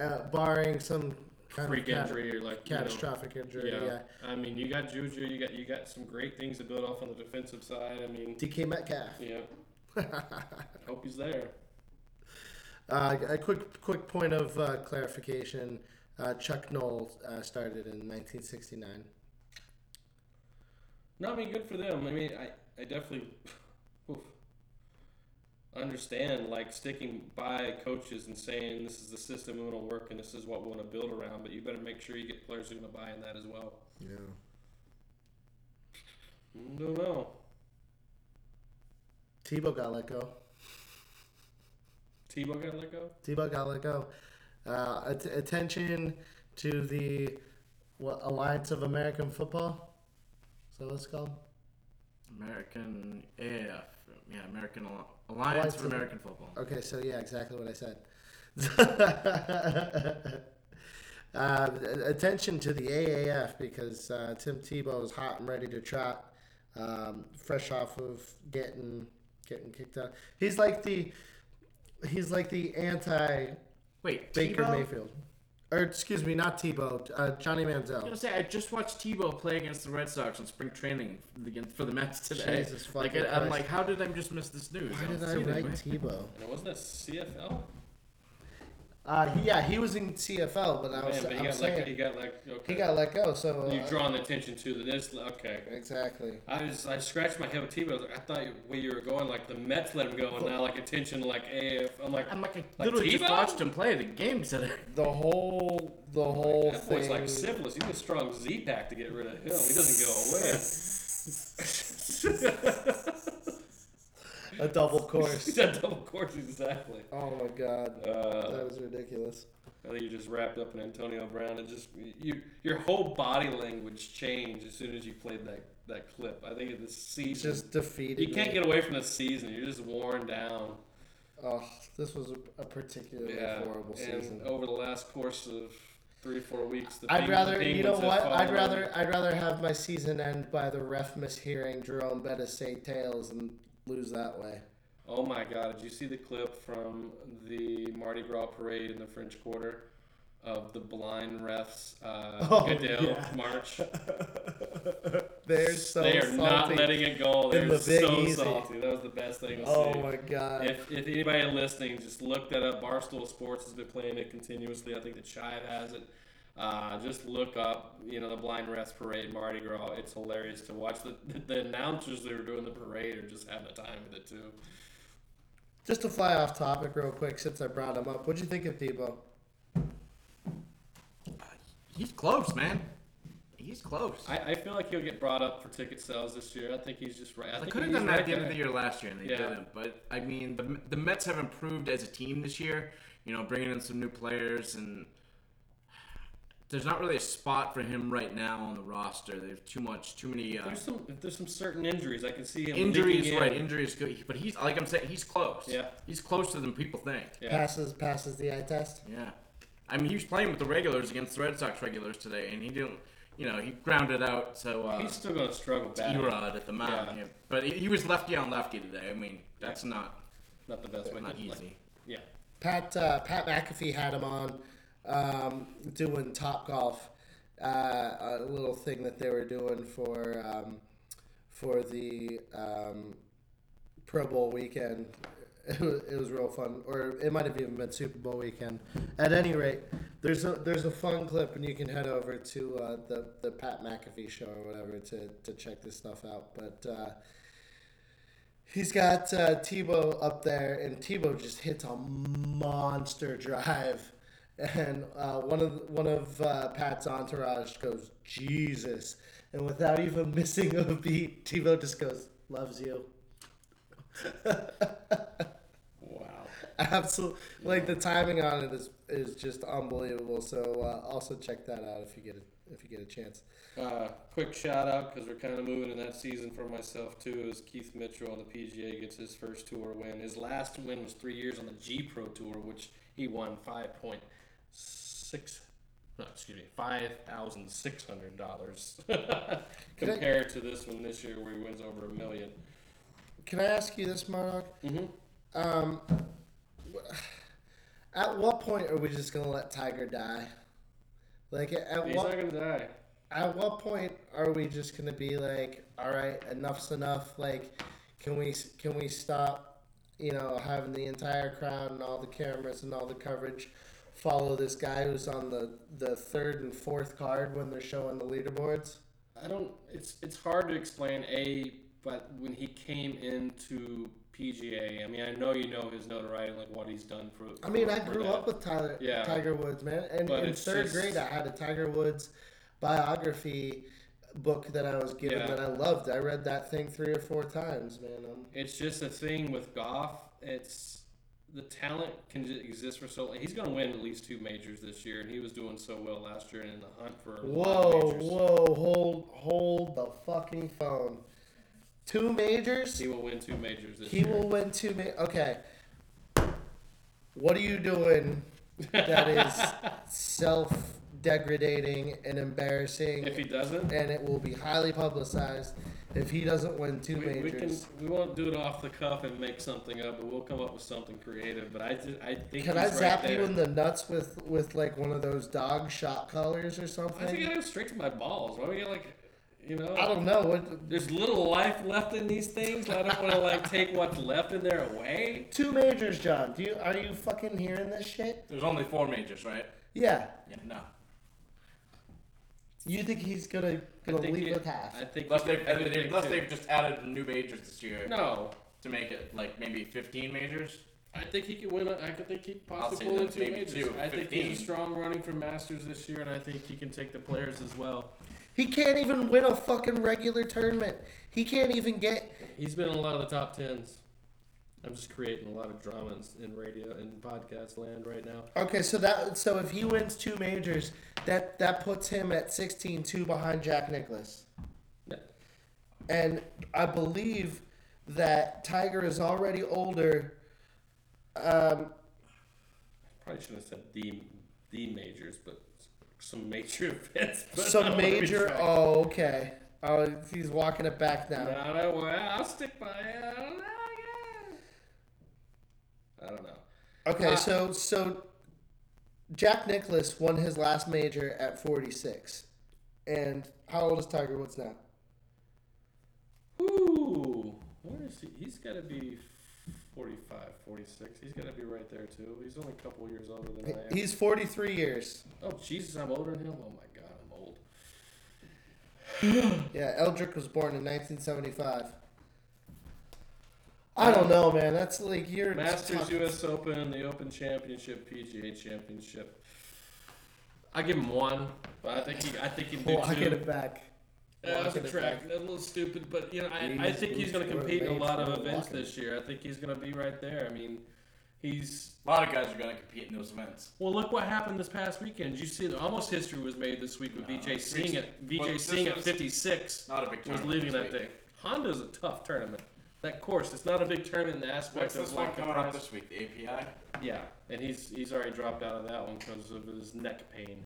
Uh, barring some kind Freak of cat- injury or like you know, catastrophic injury. yeah. Yeah. I mean, you got Juju. You got you got some great things to build off on the defensive side. I mean, DK Metcalf. yeah. Hope he's there. Uh, a quick quick point of uh, clarification. Uh, Chuck Noll uh, started in 1969. No, I mean, good for them. I mean, I, I definitely oof, understand like sticking by coaches and saying this is the system we want to work and this is what we want to build around. But you better make sure you get players who are going to buy in that as well. Yeah. Don't know. Tebow got let go. Tebow got let go. Tebow got let go. Uh, att- attention to the what, Alliance of American Football. So that what it's called? American AF, yeah, American Alliance Alliance of of- American Football. Okay, so yeah, exactly what I said. uh, attention to the AAF because uh, Tim Tebow is hot and ready to trot, um, fresh off of getting getting kicked out. He's like the he's like the anti Wait, Baker Tebow? Mayfield, or excuse me, not Tebow, uh, Johnny I was Manziel. gonna say I just watched Tebow play against the Red Sox on spring training against for the Mets today. Jesus like fucking I, I'm like, how did I just miss this news? Why I'm did I assuming, write? Tebow? And wasn't that CFL? Uh, he- yeah, he was in CFL, but I was Man, but he I'm got saying like he got like okay. he got let go. So uh, You've drawn attention to the this. Okay. exactly. I was I scratched my head with Tebow. I, was like, I thought where you were going, like the Mets let him go, and now like attention, like AF. I'm like, I'm like, I Like literally just watched him play the game today. The whole the whole that thing. boy's like syphilis. He's a strong Z pack to get rid of him. He doesn't go away. a double course. A double course exactly. Oh my god, Uh, that was ridiculous. I think you just wrapped up in Antonio Brown, and just you your whole body language changed as soon as you played that that clip. I think this It's season, just defeated. you can't me. get away from the season. You're just worn down. Oh, this was a, a particularly Yeah, horrible and season. over the last course of three four weeks, the I'd Peng- rather, you know what? I'd rather, I'd rather have my season end by the ref mishearing Jerome Bettis say tails and lose that way. Oh my God! Did you see the clip from the Mardi Gras parade in the French Quarter of the blind refs uh, Oh, Goodell yeah. march? They're so they are not letting it go. They're the so Easy. salty. That was the best thing to Oh see. my god! If, if anybody listening, just look that up. Barstool Sports has been playing it continuously. I think the Chive has it. Uh, just look up, you know, the Blind Refs Parade, Mardi Gras. It's hilarious to watch. The, the announcers that are doing the parade are just having a time with it too. Just to fly off topic real quick, since I brought him up, what'd you think of Debo? He's close, man. He's close. I, I feel like he'll get brought up for ticket sales this year. I think he's just right. I They think could have done that right at the end of the year last year, and they Yeah. didn't. But I mean, the the Mets have improved as a team this year. You know, bringing in some new players, and there's not really a spot for him right now on the roster. There's too much, too many uh, There's some if there's some certain injuries I can see him injuries. leaking in. Right, injuries. good, But he's like I'm saying, he's close. Yeah. he's closer than people think. Yeah. Passes passes the eye test. Yeah. I mean, he was playing with the regulars against the Red Sox regulars today, and he didn't. You know, he grounded out So uh, He's still gonna struggle bad. Erod at the mound. Yeah. Yeah. But he, he was lefty on lefty today. I mean, that's not Not the best way. not to play. easy. Yeah. Pat uh, Pat McAfee had him on um, doing Top Golf, uh, a little thing that they were doing for um, for the um, Pro Bowl weekend. It was, it was real fun, or it might have even been Super Bowl weekend. At any rate, there's a there's a fun clip, and you can head over to uh, the the Pat McAfee show or whatever to to check this stuff out. But uh, He's got uh, Tebow up there, and Tebow just hits a monster drive, and uh, one of one of uh, Pat's entourage goes Jesus, and without even missing a beat, Tebow just goes loves you. Wow. Absolutely, like the timing on it is is just unbelievable. So uh, also check that out if you get a, if you get a chance. Uh, quick shout out because we're kind of moving in that season for myself too. Is Keith Mitchell on the PGA gets his first tour win. His last win was three years on the G Pro Tour, which he won five point six. No, excuse me, five thousand six hundred dollars compared to this one this year where he wins over a million. Can I ask you this, Monarch? Mm-hmm. Um, at what point are we just gonna let Tiger die? Like at He's what not gonna die. at what point are we just gonna be like, all right, enough's enough? Like, can we can we stop? You know, having the entire crowd and all the cameras and all the coverage follow this guy who's on the the third and fourth card when they're showing the leaderboards. I don't. It's it's hard to explain. A, but when he came into PGA, I mean, I know you know his notoriety, like what he's done for. I mean, I grew that. up with Tyler, Yeah. Tiger Woods, man. And But in third just- grade, I had a Tiger Woods biography book that I was given Yeah. that I loved. I read that thing three or four times, man. Um, It's just a thing with golf. It's the talent can exist for so long. He's going to win at least two majors this year, and he was doing so well last year and in the hunt for. a lot of whoa, whoa, hold, hold the fucking phone. Two majors. He will win two majors this He year. will win two. Ma- okay. What are you doing that is self-degrading and embarrassing? If he doesn't, and it will be highly publicized if he doesn't win two we, we can majors. we won't do it off the cuff and make something up, but we'll come up with something creative. But I just, I think Can he's I right zap there. you in the nuts with with like one of those dog shot collars or something? I think? I go straight to my balls. Why we get like, you know? I don't know. What, There's little life left in these things. I don't want to like take what's left in there away. two majors, John. Do you are you fucking hearing this shit? There's only four majors, right? Yeah. Yeah, no. You think he's gonna gonna leave he- with half? I think Unless he- they've, I think unless could. they've just added new majors this year no. to make it like maybe 15 majors. I think he could win. A, I could think he could I'll possibly say pull in two maybe majors. two, I think he's a strong running for Masters this year, and I think he can take the players as well. He can't even win a fucking regular tournament. He can't even get. He's been in a lot of the top tens. I'm just creating a lot of drama in, in radio and podcast land right now. Okay, so that so if he wins two majors, that that puts him at 16-2 behind Jack Nicklaus. Yeah. And I believe that Tiger is already older. Um, Probably shouldn't have said the the majors, but some major events. Some major. Oh, okay. Oh, he's walking it back now. No, no, well, I'll stick by it. I don't know. Yeah. I don't know. Okay, Uh, so so Jack Nicklaus won his last major at 46. And how old is Tiger Woods now? Ooh, where is he? He's got to be 45, 46. He's got to be right there too. He's only a couple years older than I am. He's 43 years. oh Jesus, I'm older than him. Oh my God, I'm old. Yeah, Eldrick was born in 1975. I don't know, man. That's like you're Masters, talk- U.S. Open, the Open Championship, PGA Championship. I give him one, but I think he, I think he can do Walking two. it back. Yeah, that's a track. That's a little stupid, but you know, I, These I think he's going to compete in a lot of events walking. this year. I think he's going to be right there. I mean, He's A lot of guys are going to compete in those events. well. Look what happened this past weekend. Did you see? that almost history was made this week with Vijay Singh at Vijay Singh at 56 not a big was tournament leading this that week. thing. Honda's a tough tournament. That course, it's not a big tournament in the aspect What's of this one like the coming up this week? The API? Yeah, and he's he's already dropped out of that one because of his neck pain,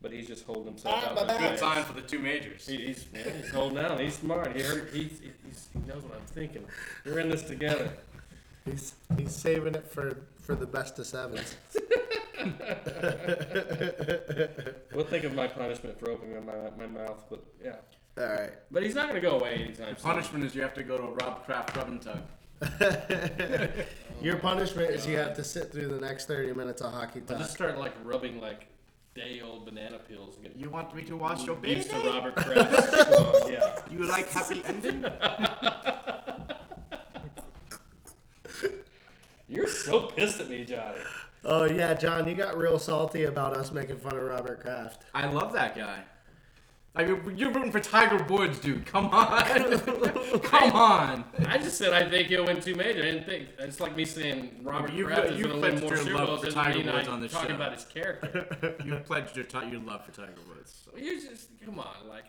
but he's just holding himself Ah, out. my with back. Good players. sign for the two majors. He, he's yeah, he's holding out. He's smart. He heard, he's, he's, he knows what I'm thinking. We're in this together. He's he's saving it for for the best of sevens. We'll think of my punishment for opening my my mouth, but yeah. All right. But he's not going to go away anytime soon. Punishment is you have to go to a Rob Kraft rub and tug. Your punishment is you have to sit through the next thirty minutes of hockey I'll talk. just start like rubbing like day old banana peels and get You want me to watch your baby? used to Robert Kraft's song. Yeah. You like happy ending? You're so pissed at me, Johnny. Oh yeah, John, you got real salty about us making fun of Robert Kraft. I love that guy. Like you're rooting for Tiger Woods, dude. Come on, come on. I just said I think he'll win two major. I didn't think it's like me saying Robert You- Kraft is going to win more Super love Bowls doesn't Tiger mean Woods on this talking show. about his character. You pledged your, ti your love for Tiger Woods. So. you just come on, like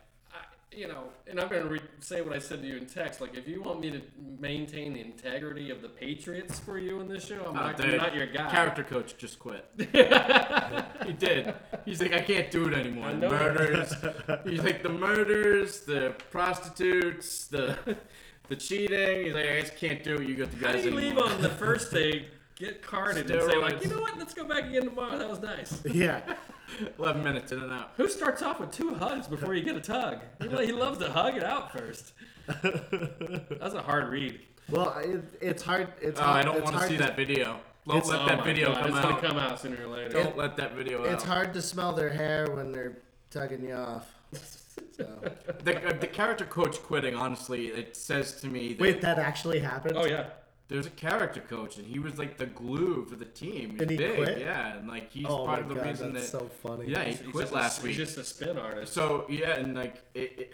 you know, and I'm going to re- say what I said to you in text. Like if you want me to maintain the integrity of the Patriots for you in this show, I'm, not, I'm not your guy. Character coach just quit. he did. He's like, I can't do it anymore. The murders. He's like the murders, the prostitutes, the the cheating. He's like, I just can't do it. You got the guys. How do you leave on the first day? Get carded and say like, you know what? Let's go back again tomorrow. That was nice. Yeah. Eleven minutes in and out. Who starts off with two hugs before you get a tug? He, he loves to hug it out first. That's a hard read. Well, it, it's hard. It's Oh, hard, I don't want to hard see that video. Don't let Oh that my video God, come it's out. gonna come out sooner or later. Don't let that video It's hard to smell their hair when they're tugging you off. So. The, uh, the character coach quitting, honestly, it says to me that Wait, that actually happened? Oh yeah. There's a character coach, and he was like the glue for the team. He's Did he big, quit? yeah, and like he's Oh part of the god, reason that's that. so funny. yeah, he He's quit just last a, week. He's just a spin artist. So yeah, and like it, it,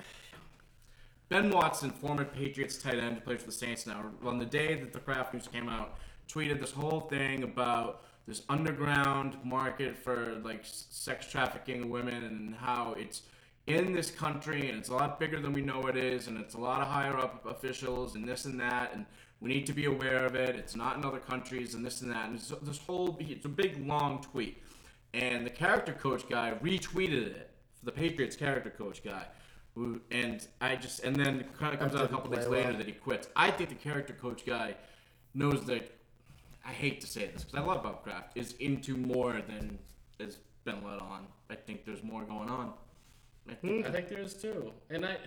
Ben Watson, former Patriots tight end, who plays for the Saints now, on the day that the Kraft news came out, tweeted this whole thing about this underground market for like sex trafficking women and how it's in this country and it's a lot bigger than we know it is and it's a lot of higher up officials and this and that and we need to be aware of it. It's not in other countries and this and that and it's this whole it's a big long tweet and the character coach guy retweeted it the Patriots character coach guy. Who, and I just and then it kind of comes out a couple days later well. that he quits. I think the character coach guy knows that. I hate to say this because I love Bob Kraft is into more than has been let on. I think there's more going on. I think hmm. I think there's too. and I.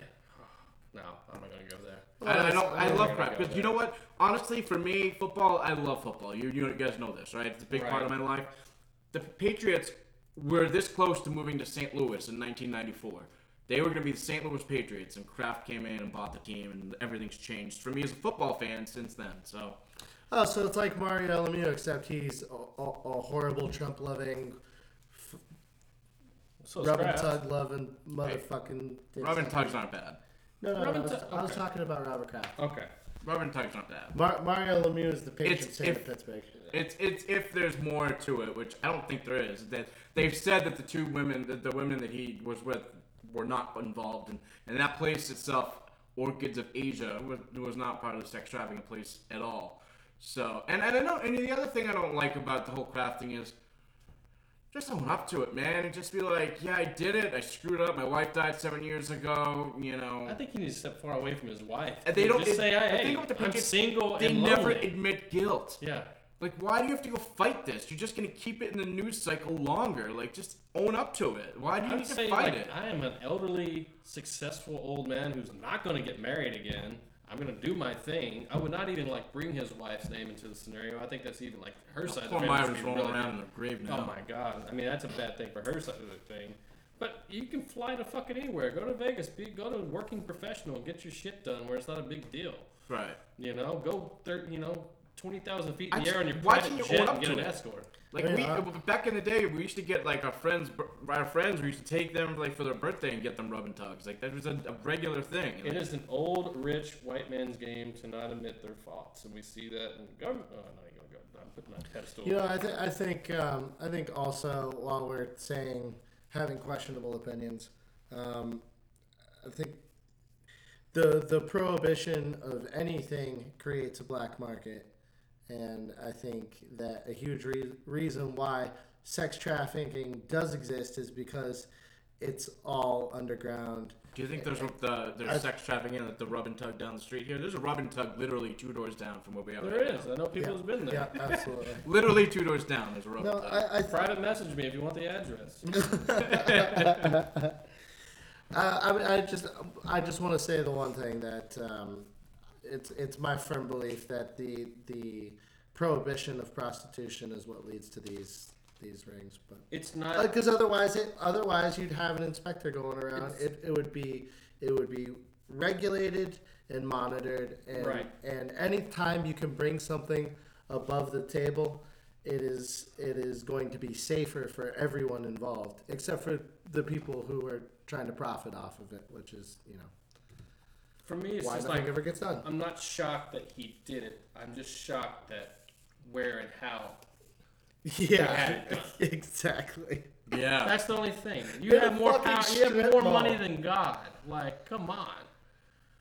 No, I'm not gonna go there. I, I don't. I love gonna crap because you know what? Honestly, for me, football. I love football. You, you guys know this, right? It's a big part of my life. The Patriots were this close to moving to St. Louis in 1994. They were going to be the St. Louis Patriots, and Kraft came in and bought the team, and everything's changed for me as a football fan since then. So Oh, so it's like Mario Lemieux, except he's a, a, a horrible Trump loving, So is rub and Kraft. tug loving motherfucking. Robin Tug's not bad. No, no, Rub no, I was, tug- I was okay. talking about Robert Kraft. Okay. Robin Tug's not bad. Mar- Mario Lemieux is the patron It's- saint if- of Pittsburgh. It's it's if there's more to it, which I don't think there is. That they've said that the two women, that the women that he was with, were not involved, in, and that place itself, Orchids of Asia, was, was not part of the sex trafficking place at all. So, and, and I know, and the other thing I don't like about the whole Kraft thing is just own up to it, man, and just be like, yeah, I did it, I screwed up, my wife died seven years ago, you know. I think he needs to step far away from his wife. And they don't just it- say, "Hey, thing with the I'm Patriots, single They never lonely." admit guilt. Yeah. Like, why do you have to go fight this? You're just gonna keep it in the news cycle longer. Like, just own up to it. Why do you I'm need to fight like, it? I am an elderly, successful old man who's not going to get married again. I'm going to do my thing. I would not even like bring his wife's name into the scenario. I think that's even like her side. of Poor the family Myra's should be rolling really- around in her grave oh now. Oh my god! I mean, that's a bad thing for her side of the thing. But you can fly to fucking anywhere. Go to Vegas. Be go to a working professional. and Get your shit done where it's not a big deal. Right. You know, go thir- you know twenty thousand feet in I the air on your why private can't you jet own up and get to an it? escort. Like I we back in the day, we used to get like our friends, our friends. We used to take them like for their birthday and get them rubbing tugs. Like that was a, a regular thing. It is an old, rich white man's game to not admit their faults, and we see that in government. Oh, no, you go go- I'm putting that pedestal. You know, I, th- I think um, I think also while we're saying having questionable opinions, um, I think the the prohibition of anything creates a black market, and I think that a huge re- reason why sex trafficking does exist is because it's all underground. Do you think there's the there's sex trafficking at the rub and tug down the street here? There's a rub and tug literally two doors down from where we are. there right is. now. I know people Yeah. has been there. Yeah, absolutely. Literally two doors down. There's a rub No, and tug. I, I, Private message me if you want the address. Uh, I, I just, I just want to say the one thing that um, it's, it's my firm belief that the the prohibition of prostitution is what leads to these these rings. But It's not. because otherwise, it otherwise you'd have an inspector going around. It, it would be it would be regulated and monitored. And, Right. And any time you can bring something above the table, it is it is going to be safer for everyone involved, except for the people who are trying to profit off of it, which is you know For me, it's why just nothing like ever gets done. I'm not shocked that he did it. I'm just shocked that where and how. Yeah, had it done. exactly. yeah. That's the only thing. You They're have more power. You have more mall. money than God. Like, come on.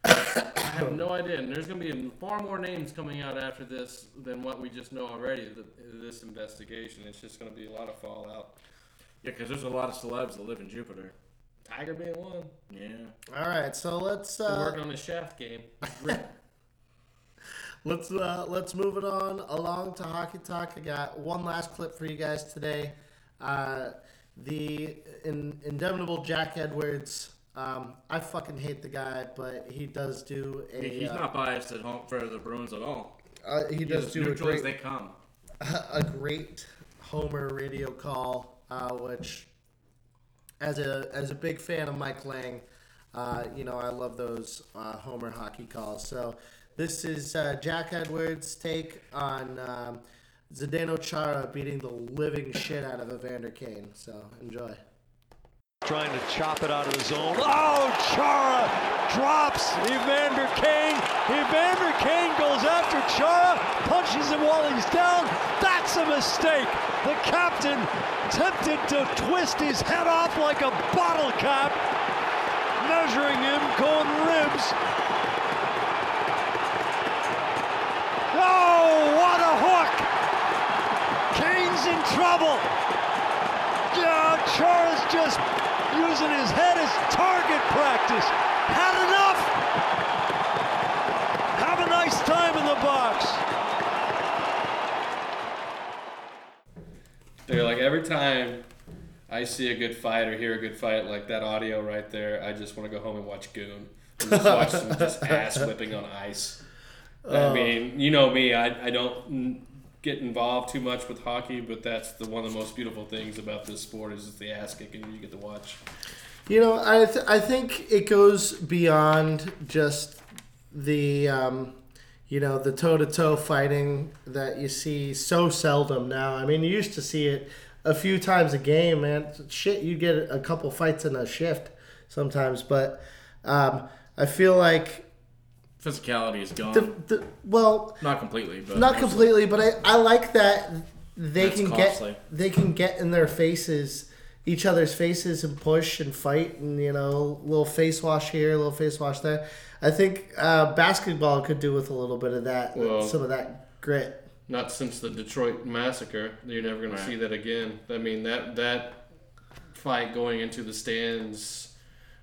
I have no idea. And there's going to be far more names coming out after this than what we just know already. The, this investigation. It's just going to be a lot of fallout. Yeah, because there's a lot of celebs that live in Jupiter. Tiger being one. Yeah. All right, so let's Been uh, working on the shaft game. Let's uh, let's move it on along to hockey talk. I got one last clip for you guys today. Uh, the in, indemnable Jack Edwards. Um, I fucking hate the guy, but he does do a He's uh, not biased at home for the Bruins at all. uh, he He's does do a great they come. a great Homer radio call, uh, which as a as a big fan of Mike Lang, uh, you know I love those uh, Homer hockey calls. So this is uh, Jack Edwards' take on um, Zdeno Chara beating the living shit out of Evander Kane. So enjoy. trying to chop it out of the zone. Oh, Chara drops Evander Kane. Evander Kane goes after Chara, punches him while he's down. That's a mistake. The captain tempted to twist his head off like a bottle cap, measuring him, going ribs. Oh, what a hook! Kane's in trouble. Yeah, Chara's just using his head as target practice. Had enough. Have a nice time in the box. They're like every time I see a good fight or hear a good fight, like that audio right there, I just want to go home and watch Goon. And just watch some just ass whipping on ice. I mean, you know me, I, I don't get involved too much with hockey, but that's the one of the most beautiful things about this sport is it's the ass kicking you get to watch. You know, I th- I think it goes beyond just the um, you know the toe to toe fighting that you see so seldom now. I mean, you used to see it a few times a game, man. Shit, you get a couple fights in a shift sometimes, but um, I feel like Physicality is gone. the, the well, not completely, but not completely, but I, I like that they That's can costly. get they can get in their faces, each other's faces, and push and fight, and you know, little face wash here, little face wash there. I think uh, basketball could do with a little bit of that, Well- some of that grit. Not since the Detroit massacre. You're never going Right. to see that again. I mean, that that fight going into the stands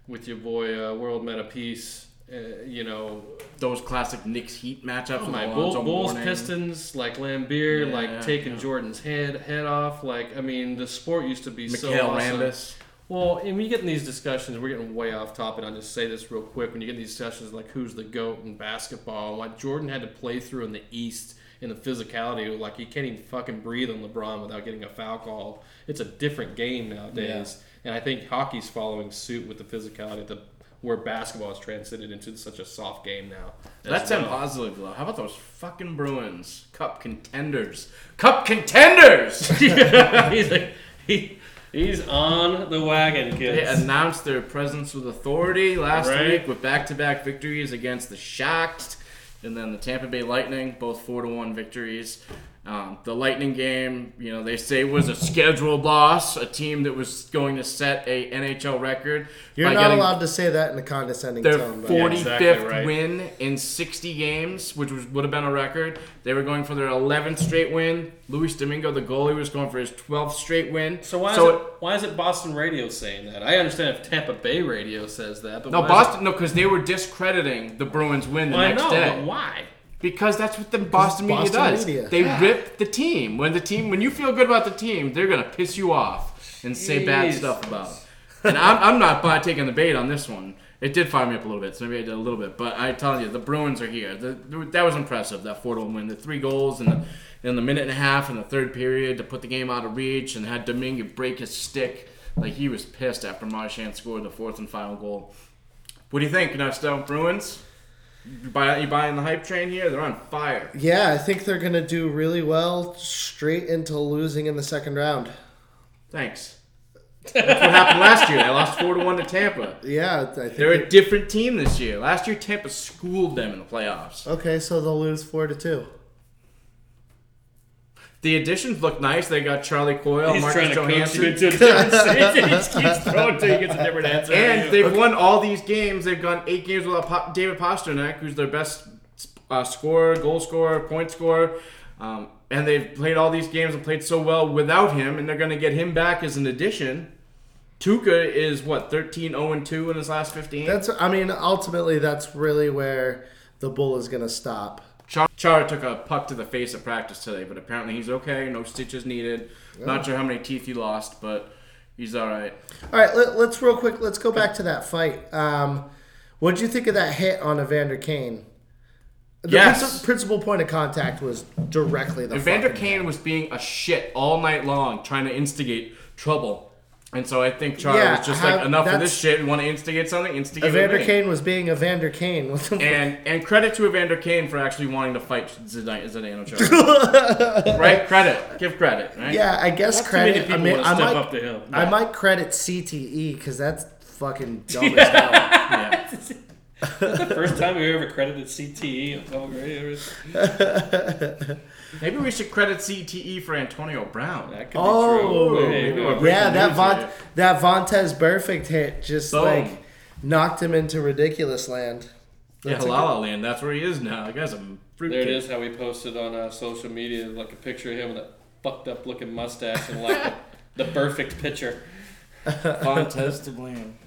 with your boy uh, World Metta Peace, uh, you know, those classic Knicks Heat matchups. Oh my Bull, Bulls Mourning. Pistons like Laimbeer, Yeah, like taking yeah. Jordan's head head off. Like I mean, the sport used to be so Mikhail awesome. Rambis. Well, and we get in these discussions, we're getting way off topic. I'll just say this real quick. When you get in these discussions like who's the GOAT in basketball, and what Jordan had to play through in the East in the physicality, like you can't even fucking breathe on LeBron without getting a foul call. It's a different game nowadays. And I think hockey's following suit with the physicality, the where basketball has transcended into such a soft game now. as That's well. them positive though. How about those fucking Bruins? Cup contenders. Cup contenders! he's like, he, he's on the wagon, kids. They announced their presence with authority last Right. week with back-to-back victories against the Sharks and then the Tampa Bay Lightning, both four to one victories. Um, the Lightning game, you know, they say was a scheduled loss, a team that was going to set a NHL record. You're not allowed to say that in a condescending their tone. but- 45th exactly right. win in 60 games, which was, would have been a record. They were going for their 11th straight win. Louis Domingue, the goalie, was going for his 12th straight win. So why so is it why is it Boston radio saying that? I understand if Tampa Bay radio says that, but no, why is Boston, no, because they were discrediting the Bruins win It, the well, I next know, day. but why? Because that's what the Boston media Boston does. media. They Yeah. rip the team. When the team, when you feel good about the team, they're gonna piss you off and say bad stuff about it. And I'm, I'm not by taking the bait on this one. It did fire me up a little bit, so maybe I did a little bit. But I tell you, the Bruins are here. The, that was impressive. That four to win, the three goals in the in the minute and a half in the third period to put the game out of reach, and had Domingue break his stick like he was pissed after Marchand scored the fourth and final goal. What do you think, Nesto? Bruins? You buy you buying the hype train here? They're on fire. Yeah, I think they're going to do really well straight into losing in the second round. Thanks. That's what happened last year. They lost four to one to Tampa. Yeah, I think. They're a different team this year. Last year, Tampa schooled them in the playoffs. okay, so they'll lose four to two. The additions look nice. They got Charlie Coyle, He's Marcus trying to coach you Johansson, into a different state. He just keeps throwing until he gets a different answer. and they've won all these games. They've gone eight games without Po- David Pastrnak, who's their best uh, scorer, goal scorer, point scorer. Um, and they've played all these games and played so well without him, and they're going to get him back as an addition. Tuukka is what 13 0 2 in his last 15. That's. I mean, ultimately, that's really where the bull is going to stop. Char, Chara took a puck to the face at practice today, but apparently he's okay. No stitches needed. Not sure how many teeth he lost, but he's all right. All right, let, let's real quick. Let's go back to that fight. Um, what did you think of that hit on Evander Kane? The Yes. princi- principal point of contact was directly the. Evander Kane was being a shit all night long, trying to instigate trouble. And so I think Chara Yeah, was just how- like, enough of this shit. You want to instigate something? Instigate Evander with me. Kane was being Evander Kane. What the And and credit to Evander Kane for actually wanting to fight Zdeno Zidane Chara. right? Credit. Give credit. Right? Yeah, I guess Too many credit. I mean, want I step might, up to him. I might credit CTE because that's fucking dumb as hell. Yeah. the first time we ever credited CTE on public radio. Maybe we should credit CTE for Antonio Brown. That could Oh, be true. Maybe we're we're yeah, that news Von, here. that Vontaze perfect hit just Boom. like knocked him into ridiculous land. Yeah, That's a Halala Land. That's where he is now. The guy's a fruit There it cake. is. How we posted on uh, social media, like a picture of him with a fucked up looking mustache and like the, the perfect picture. Vontaze to blame.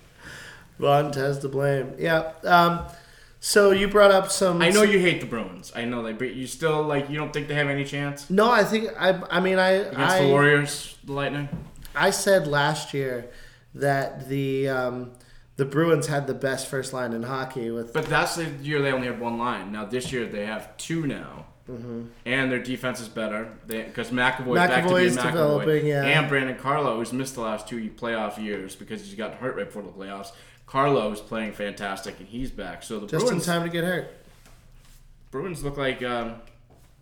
Vontaze to blame. Yeah. Um, so you brought up some. I know you hate the Bruins. I know they, but you still like you don't think they have any chance No, I think I. I mean, I. against I, the Warriors, the Lightning. I said last year that the um, the Bruins had the best first line in hockey with. But that's the year they only had one line. Now this year they have two now, and their defense is better because McAvoy back to being McAvoy's McAvoy, developing, yeah. and Brandon Carlo, who's missed the last two playoff years because he's got hurt right before the playoffs. Carlo is playing fantastic, and he's back. So the just in time to get hurt. Bruins look like, um,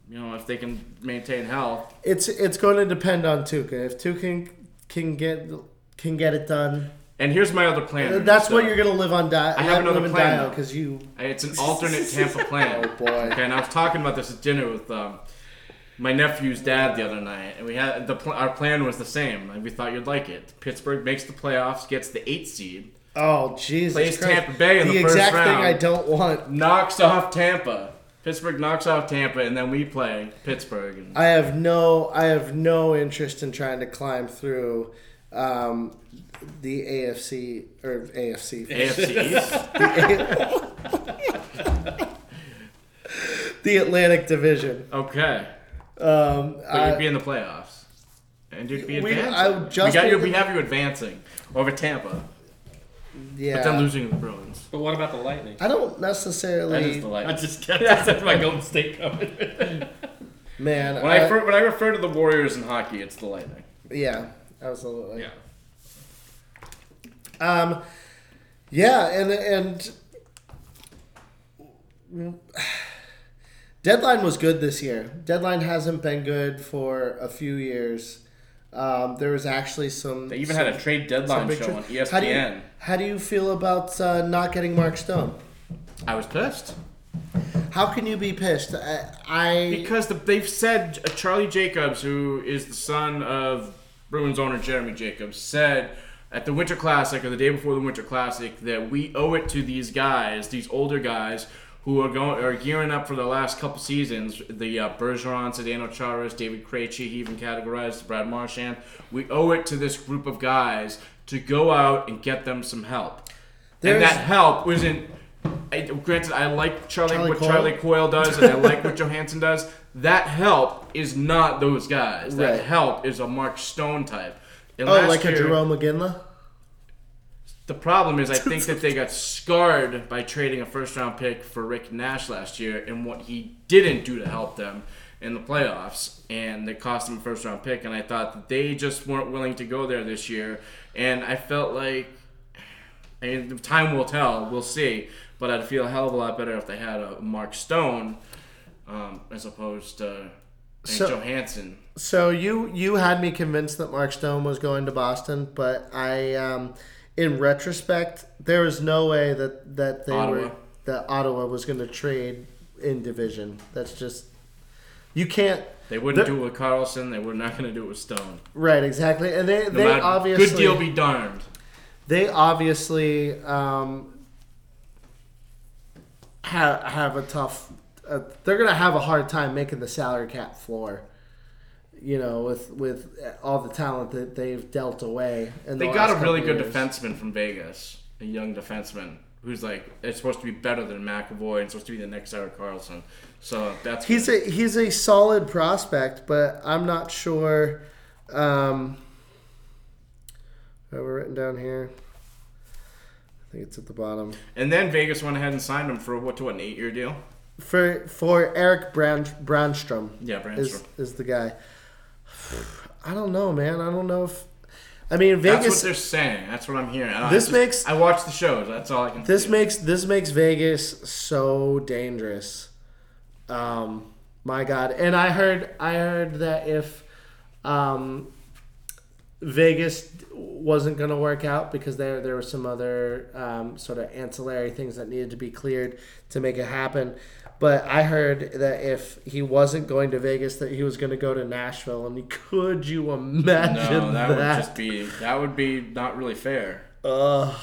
you know, if they can maintain health, It's it's going to depend on Tuukka. If Tuukka can, can get can get it done, And here's my other plan. that's so- what you're going to live on. Di- I have another live plan, though. because you. It's an alternate Tampa plan. Oh boy. Okay, and I was talking about this at dinner with um, my nephew's dad the other night, and we had the pl- our plan was the same. We thought you'd like it. Pittsburgh makes the playoffs, gets the eight seed, Oh Jesus Plays Christ. Tampa Bay in the first exact thing. I don't want. knocks off Tampa. Pittsburgh knocks off Tampa, and then we play Pittsburgh. And I have no I have no interest in trying to climb through um, the AFC or AFC AFC East. the Atlantic Division. Okay, Um, but I- you'd be in the playoffs, and you'd be We- I just we got you. We have you advancing over Tampa, yeah. but then losing to the Bruins. But what about the Lightning? I don't necessarily. That is necessarily, the I light. just that's my Golden State comment. man. When I, refer, when I refer to the Warriors in hockey, it's the Lightning. yeah, absolutely. Yeah. Um, yeah, and and deadline was good this year. Deadline hasn't been good for a few years. Um, there was actually some. They even some- had a trade deadline big show tra- on E How do you, ESPN. how do you feel about uh, not getting Mark Stone? I was pissed. How can you be pissed? I, I Because the, they've said uh, Charlie Jacobs, who is the son of Bruins owner Jeremy Jacobs, said at the Winter Classic or the day before the Winter Classic that we owe it to these guys, these older guys who are going are gearing up for the last couple seasons. The uh, Bergeron, Zdeno Charas, David Krejci, he even categorized Brad Marchand. We owe it to this group of guys to go out and get them some help. There's- and that help wasn't. I, granted, I like Charlie, Charlie what Coyle? Charlie Coyle does, and I like what Johansson does. That help is not those guys. That Right. help is a Mark Stone type. And oh, like a year- Jerome McGinley. The problem is, I think that they got scarred by trading a first round pick for Rick Nash last year, and what he didn't do to help them in the playoffs, and they cost them a first round pick. And I thought that they just weren't willing to go there this year, and I felt like, I mean, time will tell. We'll see. But I'd feel a hell of a lot better if they had a Mark Stone um, as opposed to So- Johansson. So you you had me convinced that Mark Stone was going to Boston, but I, um, in retrospect, there was no way that that they Ottawa. were that Ottawa was going to trade in division. That's just you can't. They wouldn't do it with Karlsson. They were not going to do it with Stone. Right, exactly, and they No they matter- obviously good deal be darned. they obviously um, have have a tough. Uh, they're gonna have a hard time making the salary cap floor. You know, with with all the talent that they've dealt away. In They the got a really good years. defenseman from Vegas, a young defenseman who's like it's supposed to be better than McAvoy and supposed to be the next Erik Karlsson. So that's He's a he's a solid prospect, but I'm not sure. Um, have we written down here? I think it's at the bottom. and then Vegas went ahead and signed him for what to what an eight year deal. For for Eric Brand, Brännström. Yeah, Brännström. is is the guy. I don't know, man. I don't know if. I mean, Vegas. That's what they're saying. That's what I'm hearing. I- I This just- makes- I watch the shows. That's all I can. This do. makes this makes Vegas so dangerous. Um, my God! And I heard I heard that if um, Vegas wasn't going to work out because there there were some other um, sort of ancillary things that needed to be cleared to make it happen. But I heard that if he wasn't going to Vegas, that he was going to go to Nashville. And could you imagine no, that, that? would just be that would be not really fair. Ugh.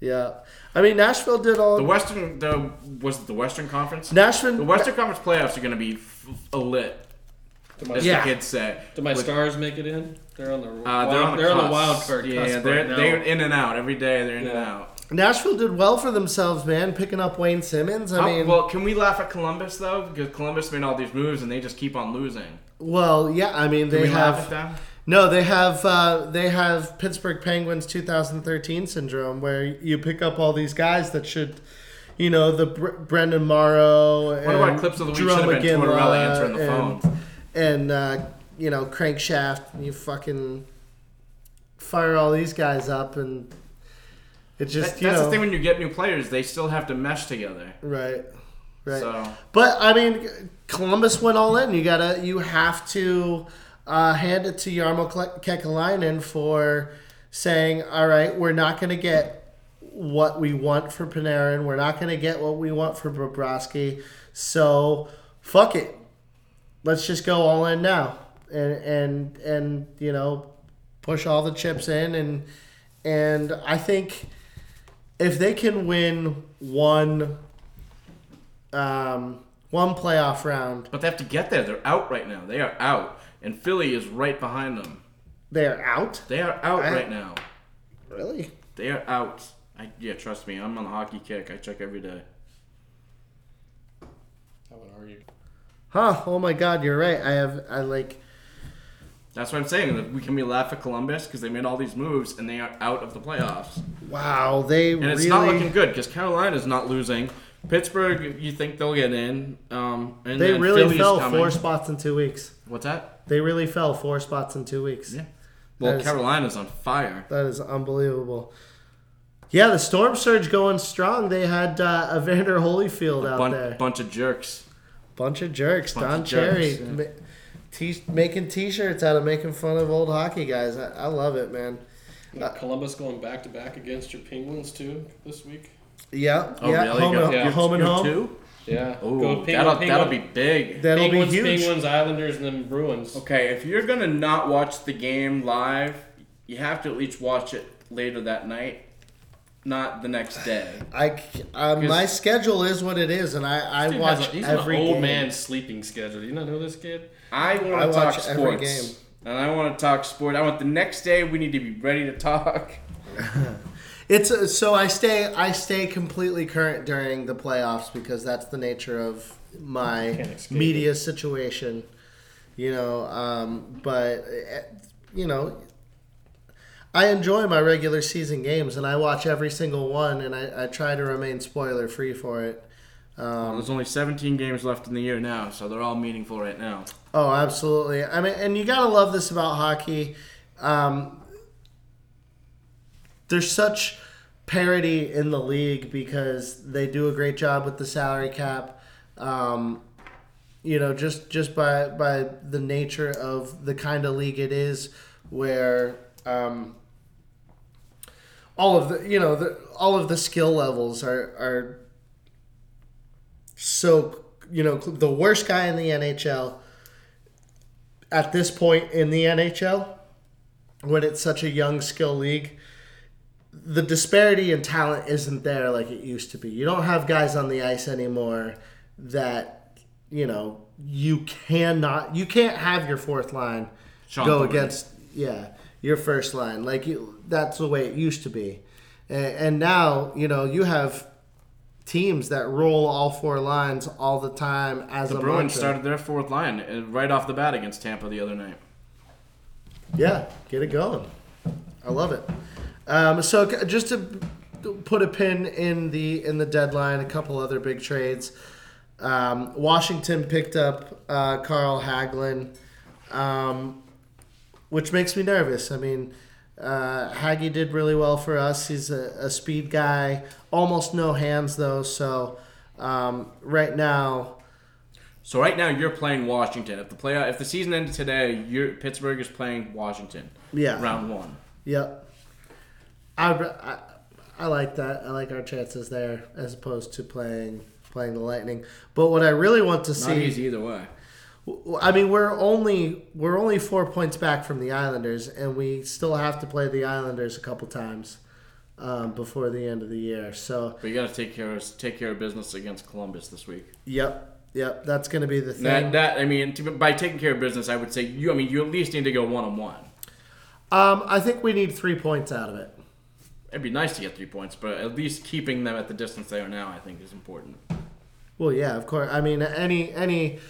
Yeah. I mean, Nashville did all. The Western, the was it the Western Conference? Nashville. The Western Conference playoffs are going to be f- a lit, Do my, as Yeah. the kids say. do my With- stars make it in? They're on the Uh, wild, they're on the, they're on the cusp. wild card Yeah, cusp they're right now. they're in and out every day. They're in and out. Nashville did well for themselves, man, picking up Wayne Simmonds. I How- mean, well, can we laugh at Columbus though? Because Columbus made all these moves and they just keep on losing. well, yeah. I mean, Can they we laugh at have them? no. They have uh, they have Pittsburgh Penguins 2013 syndrome, where you pick up all these guys that should, you know, the Br- Brendan Morrow. And One of our clips of the week Jerome should have been Tortorella answering the and, phone. and uh, you know Crankshaft. You fucking fire all these guys up, and it just That- that's know the thing when you get new players, they still have to mesh together. right, right. So But I mean, Columbus went all in. You gotta, you have to uh, hand it to Jarmo Kekäläinen for saying, "All right, we're not gonna get what we want for Panarin. We're not gonna get what we want for Bobrovsky. So fuck it. Let's just go all in now, and and and you know, push all the chips in and and I think." If they can win one um, one playoff round. but they have to get there. They're out right now. They are out, and Philly is right behind them. They're out. They are out I- right now. Really? They are out. I, yeah, trust me. I'm on the hockey kick. I check every day. I would argue. Huh? Oh my God, you're right. I have. I like. That's what I'm saying. We can be laugh at Columbus because they made all these moves and they are out of the playoffs. Wow, they And it's really. not looking good because Carolina's not losing. Pittsburgh, you think they'll get in? Um, and They really Philly's fell coming. four spots in two weeks. What's that? They really fell four spots in two weeks. Yeah. Well, That is- Carolina's on fire. That is unbelievable. Yeah, the storm surge going strong. They had uh, Evander Holyfield out Bun- there. bunch of jerks. Bunch of jerks. Bunch Don of jerks, Cherry yeah. Ma- t- making T-shirts out of making fun of old hockey guys. I, I love it, man. Uh, Columbus going back to back against your Penguins too this week. Yeah, Oh, yeah. really? Home, You and, got- Yeah. home and you have home. two? Yeah. Ooh, Go Penguin- that'll Penguin- that'll be big. That'll Penguins, be huge. Penguins, Islanders, and then Bruins. Okay, if you're gonna not watch the game live, you have to at least watch it later that night, not the next day. I c- uh, my schedule is what it is, and I, I Dude watch has a- he's every an old game. man sleeping schedule. Do you not know this kid? I want to talk watch every sports, game. and I want to talk sport. I want the next day we need to be ready to talk. It's uh, so I stay I stay completely current during the playoffs because that's the nature of my escape media situation, you know. Um, but eh, you know, I enjoy my regular season games and I watch every single one and I, I try to remain spoiler free for it. Um, There's only 17 games left in the year now, so they're all meaningful right now. Oh, absolutely. I mean, and you gotta love this about hockey. Um, there's such parity in the league because they do a great job with the salary cap. Um, you know, just just by by the nature of the kind of league it is, where um, all of the you know the, all of the skill levels are are so you know the worst guy in the NHL at this point in the NHL when it's such a young skill league the disparity in talent isn't there like it used to be. You don't have guys on the ice anymore that you know you cannot you can't have your fourth line Shawn go Thornton. against yeah your first line. Like you that's the way it used to be. And, and now you know you have teams that roll all four lines all the time as The a Bruins mantra. started their fourth line uh, right off the bat against Tampa the other night. Yeah, get it going. I love it. Um, so just to put a pin in the in the deadline, a couple other big trades. Um, Washington picked up uh, Carl Hagelin, um, which makes me nervous. I mean, uh, Haggy did really well for us. He's a, a speed guy, almost no hands though. So um, right now, So right now you're playing Washington. If the play if the season ended today, you're, Pittsburgh is playing Washington. Yeah. Round one. Yep. I, I, I like that. I like our chances there as opposed to playing playing the Lightning. But what I really want to Not see, easy either way. I mean, we're only we're only four points back from the Islanders, and we still have to play the Islanders a couple times um, before the end of the year. So, But you got to take care of take care of business against Columbus this week. yep, yep, that's going to be the thing. That that I mean, to, by taking care of business, I would say you. I mean, you at least need to go one on one. um, I think we need three points out of it. It'd be nice to get three points, but at least keeping them at the distance they are now, I think, is important. Well, yeah, of course. I mean, any any You don't want to lose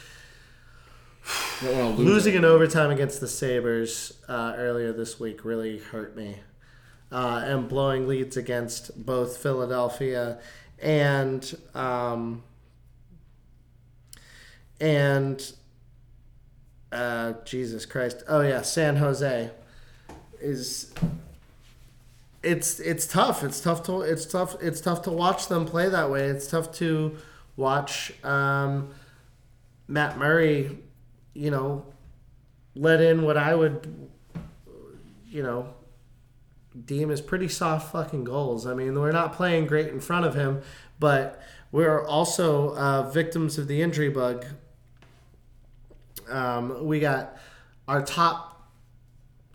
losing in overtime against the Sabres uh, earlier this week really hurt me. Uh, and blowing leads against both Philadelphia and um, and uh, Jesus Christ. Oh yeah, San Jose is it's it's tough. It's tough to it's tough it's tough to watch them play that way. It's tough to watch um, Matt Murray, you know, let in what I would, you know, deem as pretty soft fucking goals. I mean, we're not playing great in front of him, but we're also uh, victims of the injury bug. Um, we got our top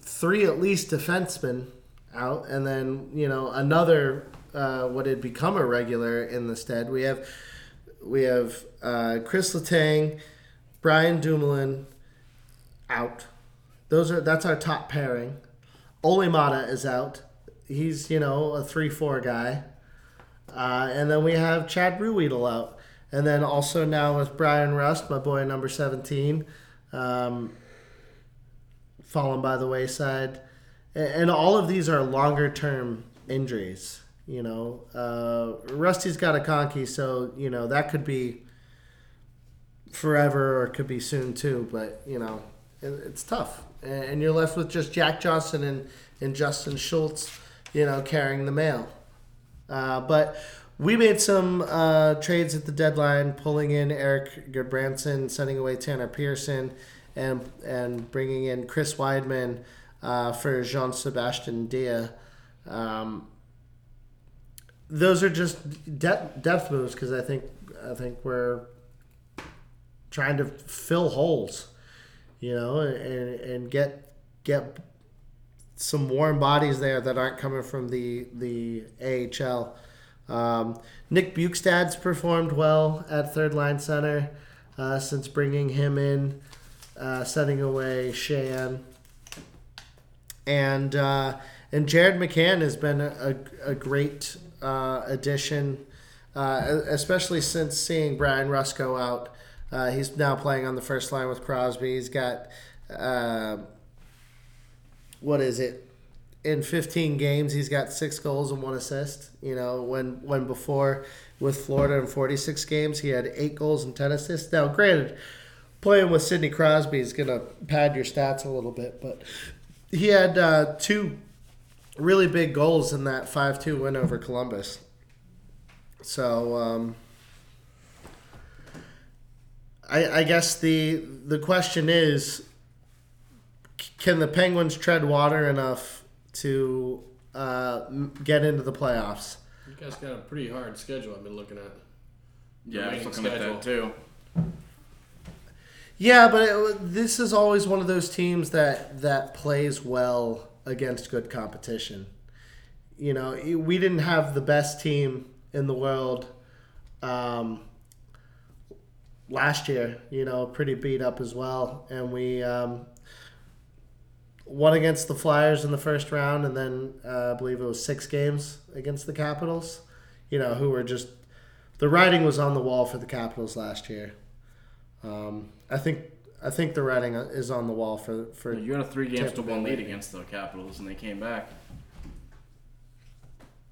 three, at least, defensemen out, and then you know another uh, what had become a regular in the stead. We have we have uh, Chris Letang, Brian Dumoulin out. Those are that's our top pairing. Olli Maatta is out. He's you know a three four guy, uh, and then we have Chad Ruhwedel out, and then also now with Bryan Rust, my boy number seventeen, um, fallen by the wayside, A- and all of these are longer term injuries. You know, uh, Rusty's got a conky, so you know that could be forever or could be soon too. But you know, it, it's tough, and, you're left with just Jack Johnson and and Justin Schultz, you know, carrying the mail. Uh, but we made some uh, trades at the deadline, pulling in Erik Gudbranson, sending away Tanner Pearson, and and bringing in Chris Wideman uh, for Jean-Sebastien Dea. Um, those are just de- depth moves because I think I think we're trying to fill holes, you know, and and get get some warm bodies there that aren't coming from the the AHL. Um, Nick Bjugstad's performed well at third line center uh, since bringing him in, uh, setting away Sheahan. And uh, and Jared McCann has been a, a, great uh, addition, uh, especially since seeing Brian Rusko out. Uh, he's now playing on the first line with Crosby. He's got uh, what is it? In 15 games, he's got six goals and one assist. You know, when when before with Florida in 46 games, he had eight goals and 10 assists. Now, granted, playing with Sidney Crosby is gonna pad your stats a little bit, but he had uh, two really big goals in that 5-2 win over Columbus. So. Um, I, I guess the the question is, can the Penguins tread water enough to uh, get into the playoffs? You guys got a pretty hard schedule. I've been looking at. Yeah, I was Remaining looking at that too. Yeah, but it, this is always one of those teams that that plays well against good competition. You know, we didn't have the best team in the world um, last year. You know, pretty beat up as well, and we um, won against the Flyers in the first round, and then uh, I believe it was six games against the Capitals. You know, who were just the writing was on the wall for the Capitals last year. Um, I think I think the writing is on the wall for for. You had a three games to one lead against the Capitals, and they came back.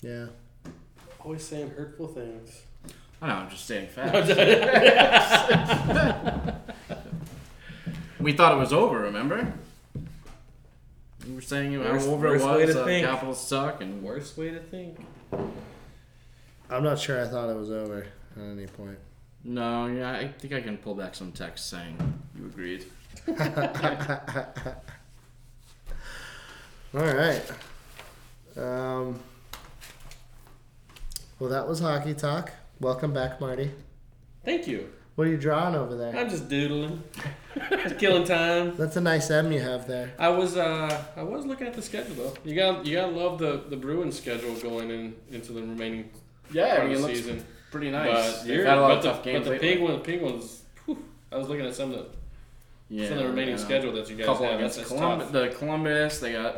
Yeah. Always saying hurtful things. I know, I'm just saying facts. we thought it was over, remember? We were saying how Worst- over worst way was. to Uh, think. Capitals suck, and Worst way to think. I'm not sure. I thought it was over at any point. no, yeah, I think I can pull back some text saying you agreed. All right. Um, well, that was hockey talk. Welcome back, Marty. Thank you. What are you drawing over there? I'm just doodling, just killing time. That's a nice M you have there. I was uh I was looking at the schedule though. You got you gotta love the the Bruins schedule going in into the remaining Yeah, part I mean, of it the looks season. pretty nice. But, They've you're, had a lot but of the, tough games but the lately. Penguins, Penguins. whew, I was looking at some of the yeah, some of the remaining yeah. schedule that you guys couple have. against That's, that's Columbus, tough. the Columbus. They got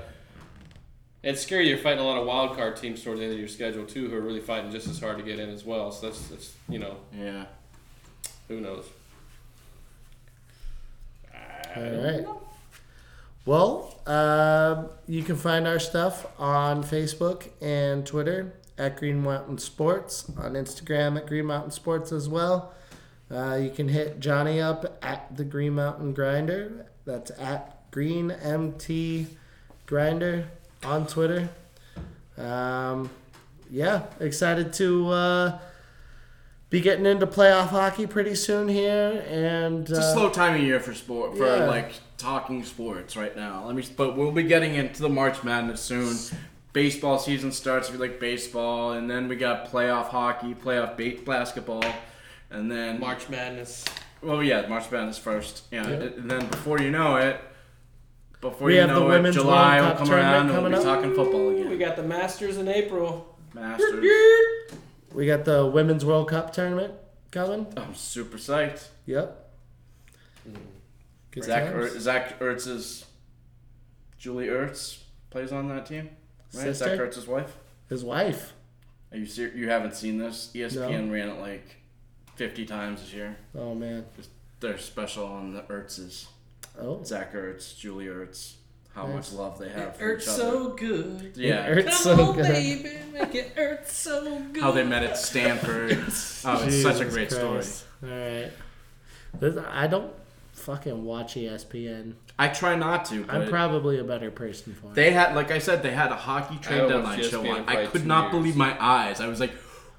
It's scary. You're fighting a lot of wild card teams towards the end of your schedule too, who are really fighting just as hard to get in as well. So that's that's you know yeah. who knows. All right. Well, um, you can find our stuff on Facebook and Twitter at Green Mountain Sports, on Instagram at Green Mountain Sports as well. Uh, you can hit Johnny up at the Green Mountain Grinder. That's at Green MT Grinder on Twitter. Um, yeah, excited to uh, be getting into playoff hockey pretty soon here, and It's a uh, slow time of year for sport for yeah. like talking sports right now. Let me, but we'll be getting into the March Madness soon. Baseball season starts if you like baseball, and then we got playoff hockey, playoff ba- basketball, and then March Madness. Well, yeah, March Madness first. Yeah, and then before you know it, before We you have the know it, Women's July World will Cup come tournament around and we'll coming be up. talking football We got the Masters in April. Masters. We got the Women's World Cup tournament coming. I'm super psyched. Yep. Good Zach, times. er, Zach Ertz's Julie Ertz plays on that team, right? Sister? Zach Ertz's wife. His wife. Are you ser- you haven't seen this? ESPN ran it like 50 times this year. Oh man. They're special on the Ertz's. Oh. Zach Ertz, Julie Ertz. How Nice. much love they have for Hurts each other. so good. yeah. It's Come so on, good. baby, make it hurt so good. How they met at Stanford. oh, it's such a great Christ. All right. This, I don't fucking watch ESPN. I try not to, but I'm probably a better person for it. they had, like I said, they had a hockey trade deadline watched show on. I could not years. believe my eyes. I was like,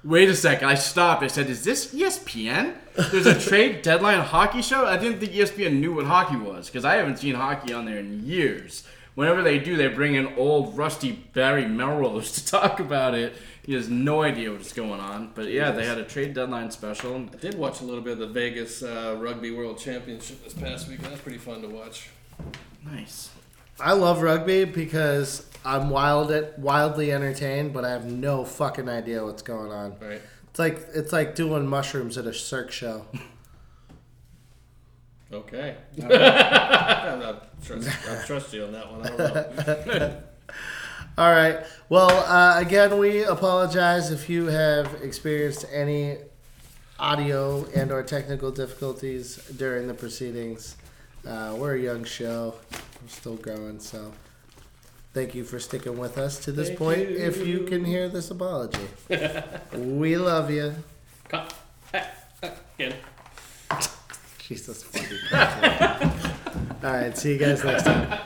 wait a second. I stopped. I said, is this ESPN? There's a trade deadline hockey show? I didn't think ESPN knew what hockey was because I haven't seen hockey on there in years. whenever they do, they bring in old rusty Barry Melrose to talk about it. He has no idea what's going on. But yeah, they had a trade deadline special. I did watch a little bit of the Vegas uh, Rugby World Championship this past week. That was pretty fun to watch. Nice. I love rugby because I'm wild wildly entertained, but I have no fucking idea what's going on. Right. It's like it's like doing mushrooms at a Cirque show. Okay. I'm not trust, I trust you on that one. I don't know. All right. Well, uh, again, we apologize if you have experienced any audio and or technical difficulties during the proceedings. Uh, we're a young show. We're still growing, so thank you for sticking with us to this Thank point. you. If you can hear this apology, we love you. Cut. Eh, eh, again. Jesus fucking Christ. All right. See you guys next time.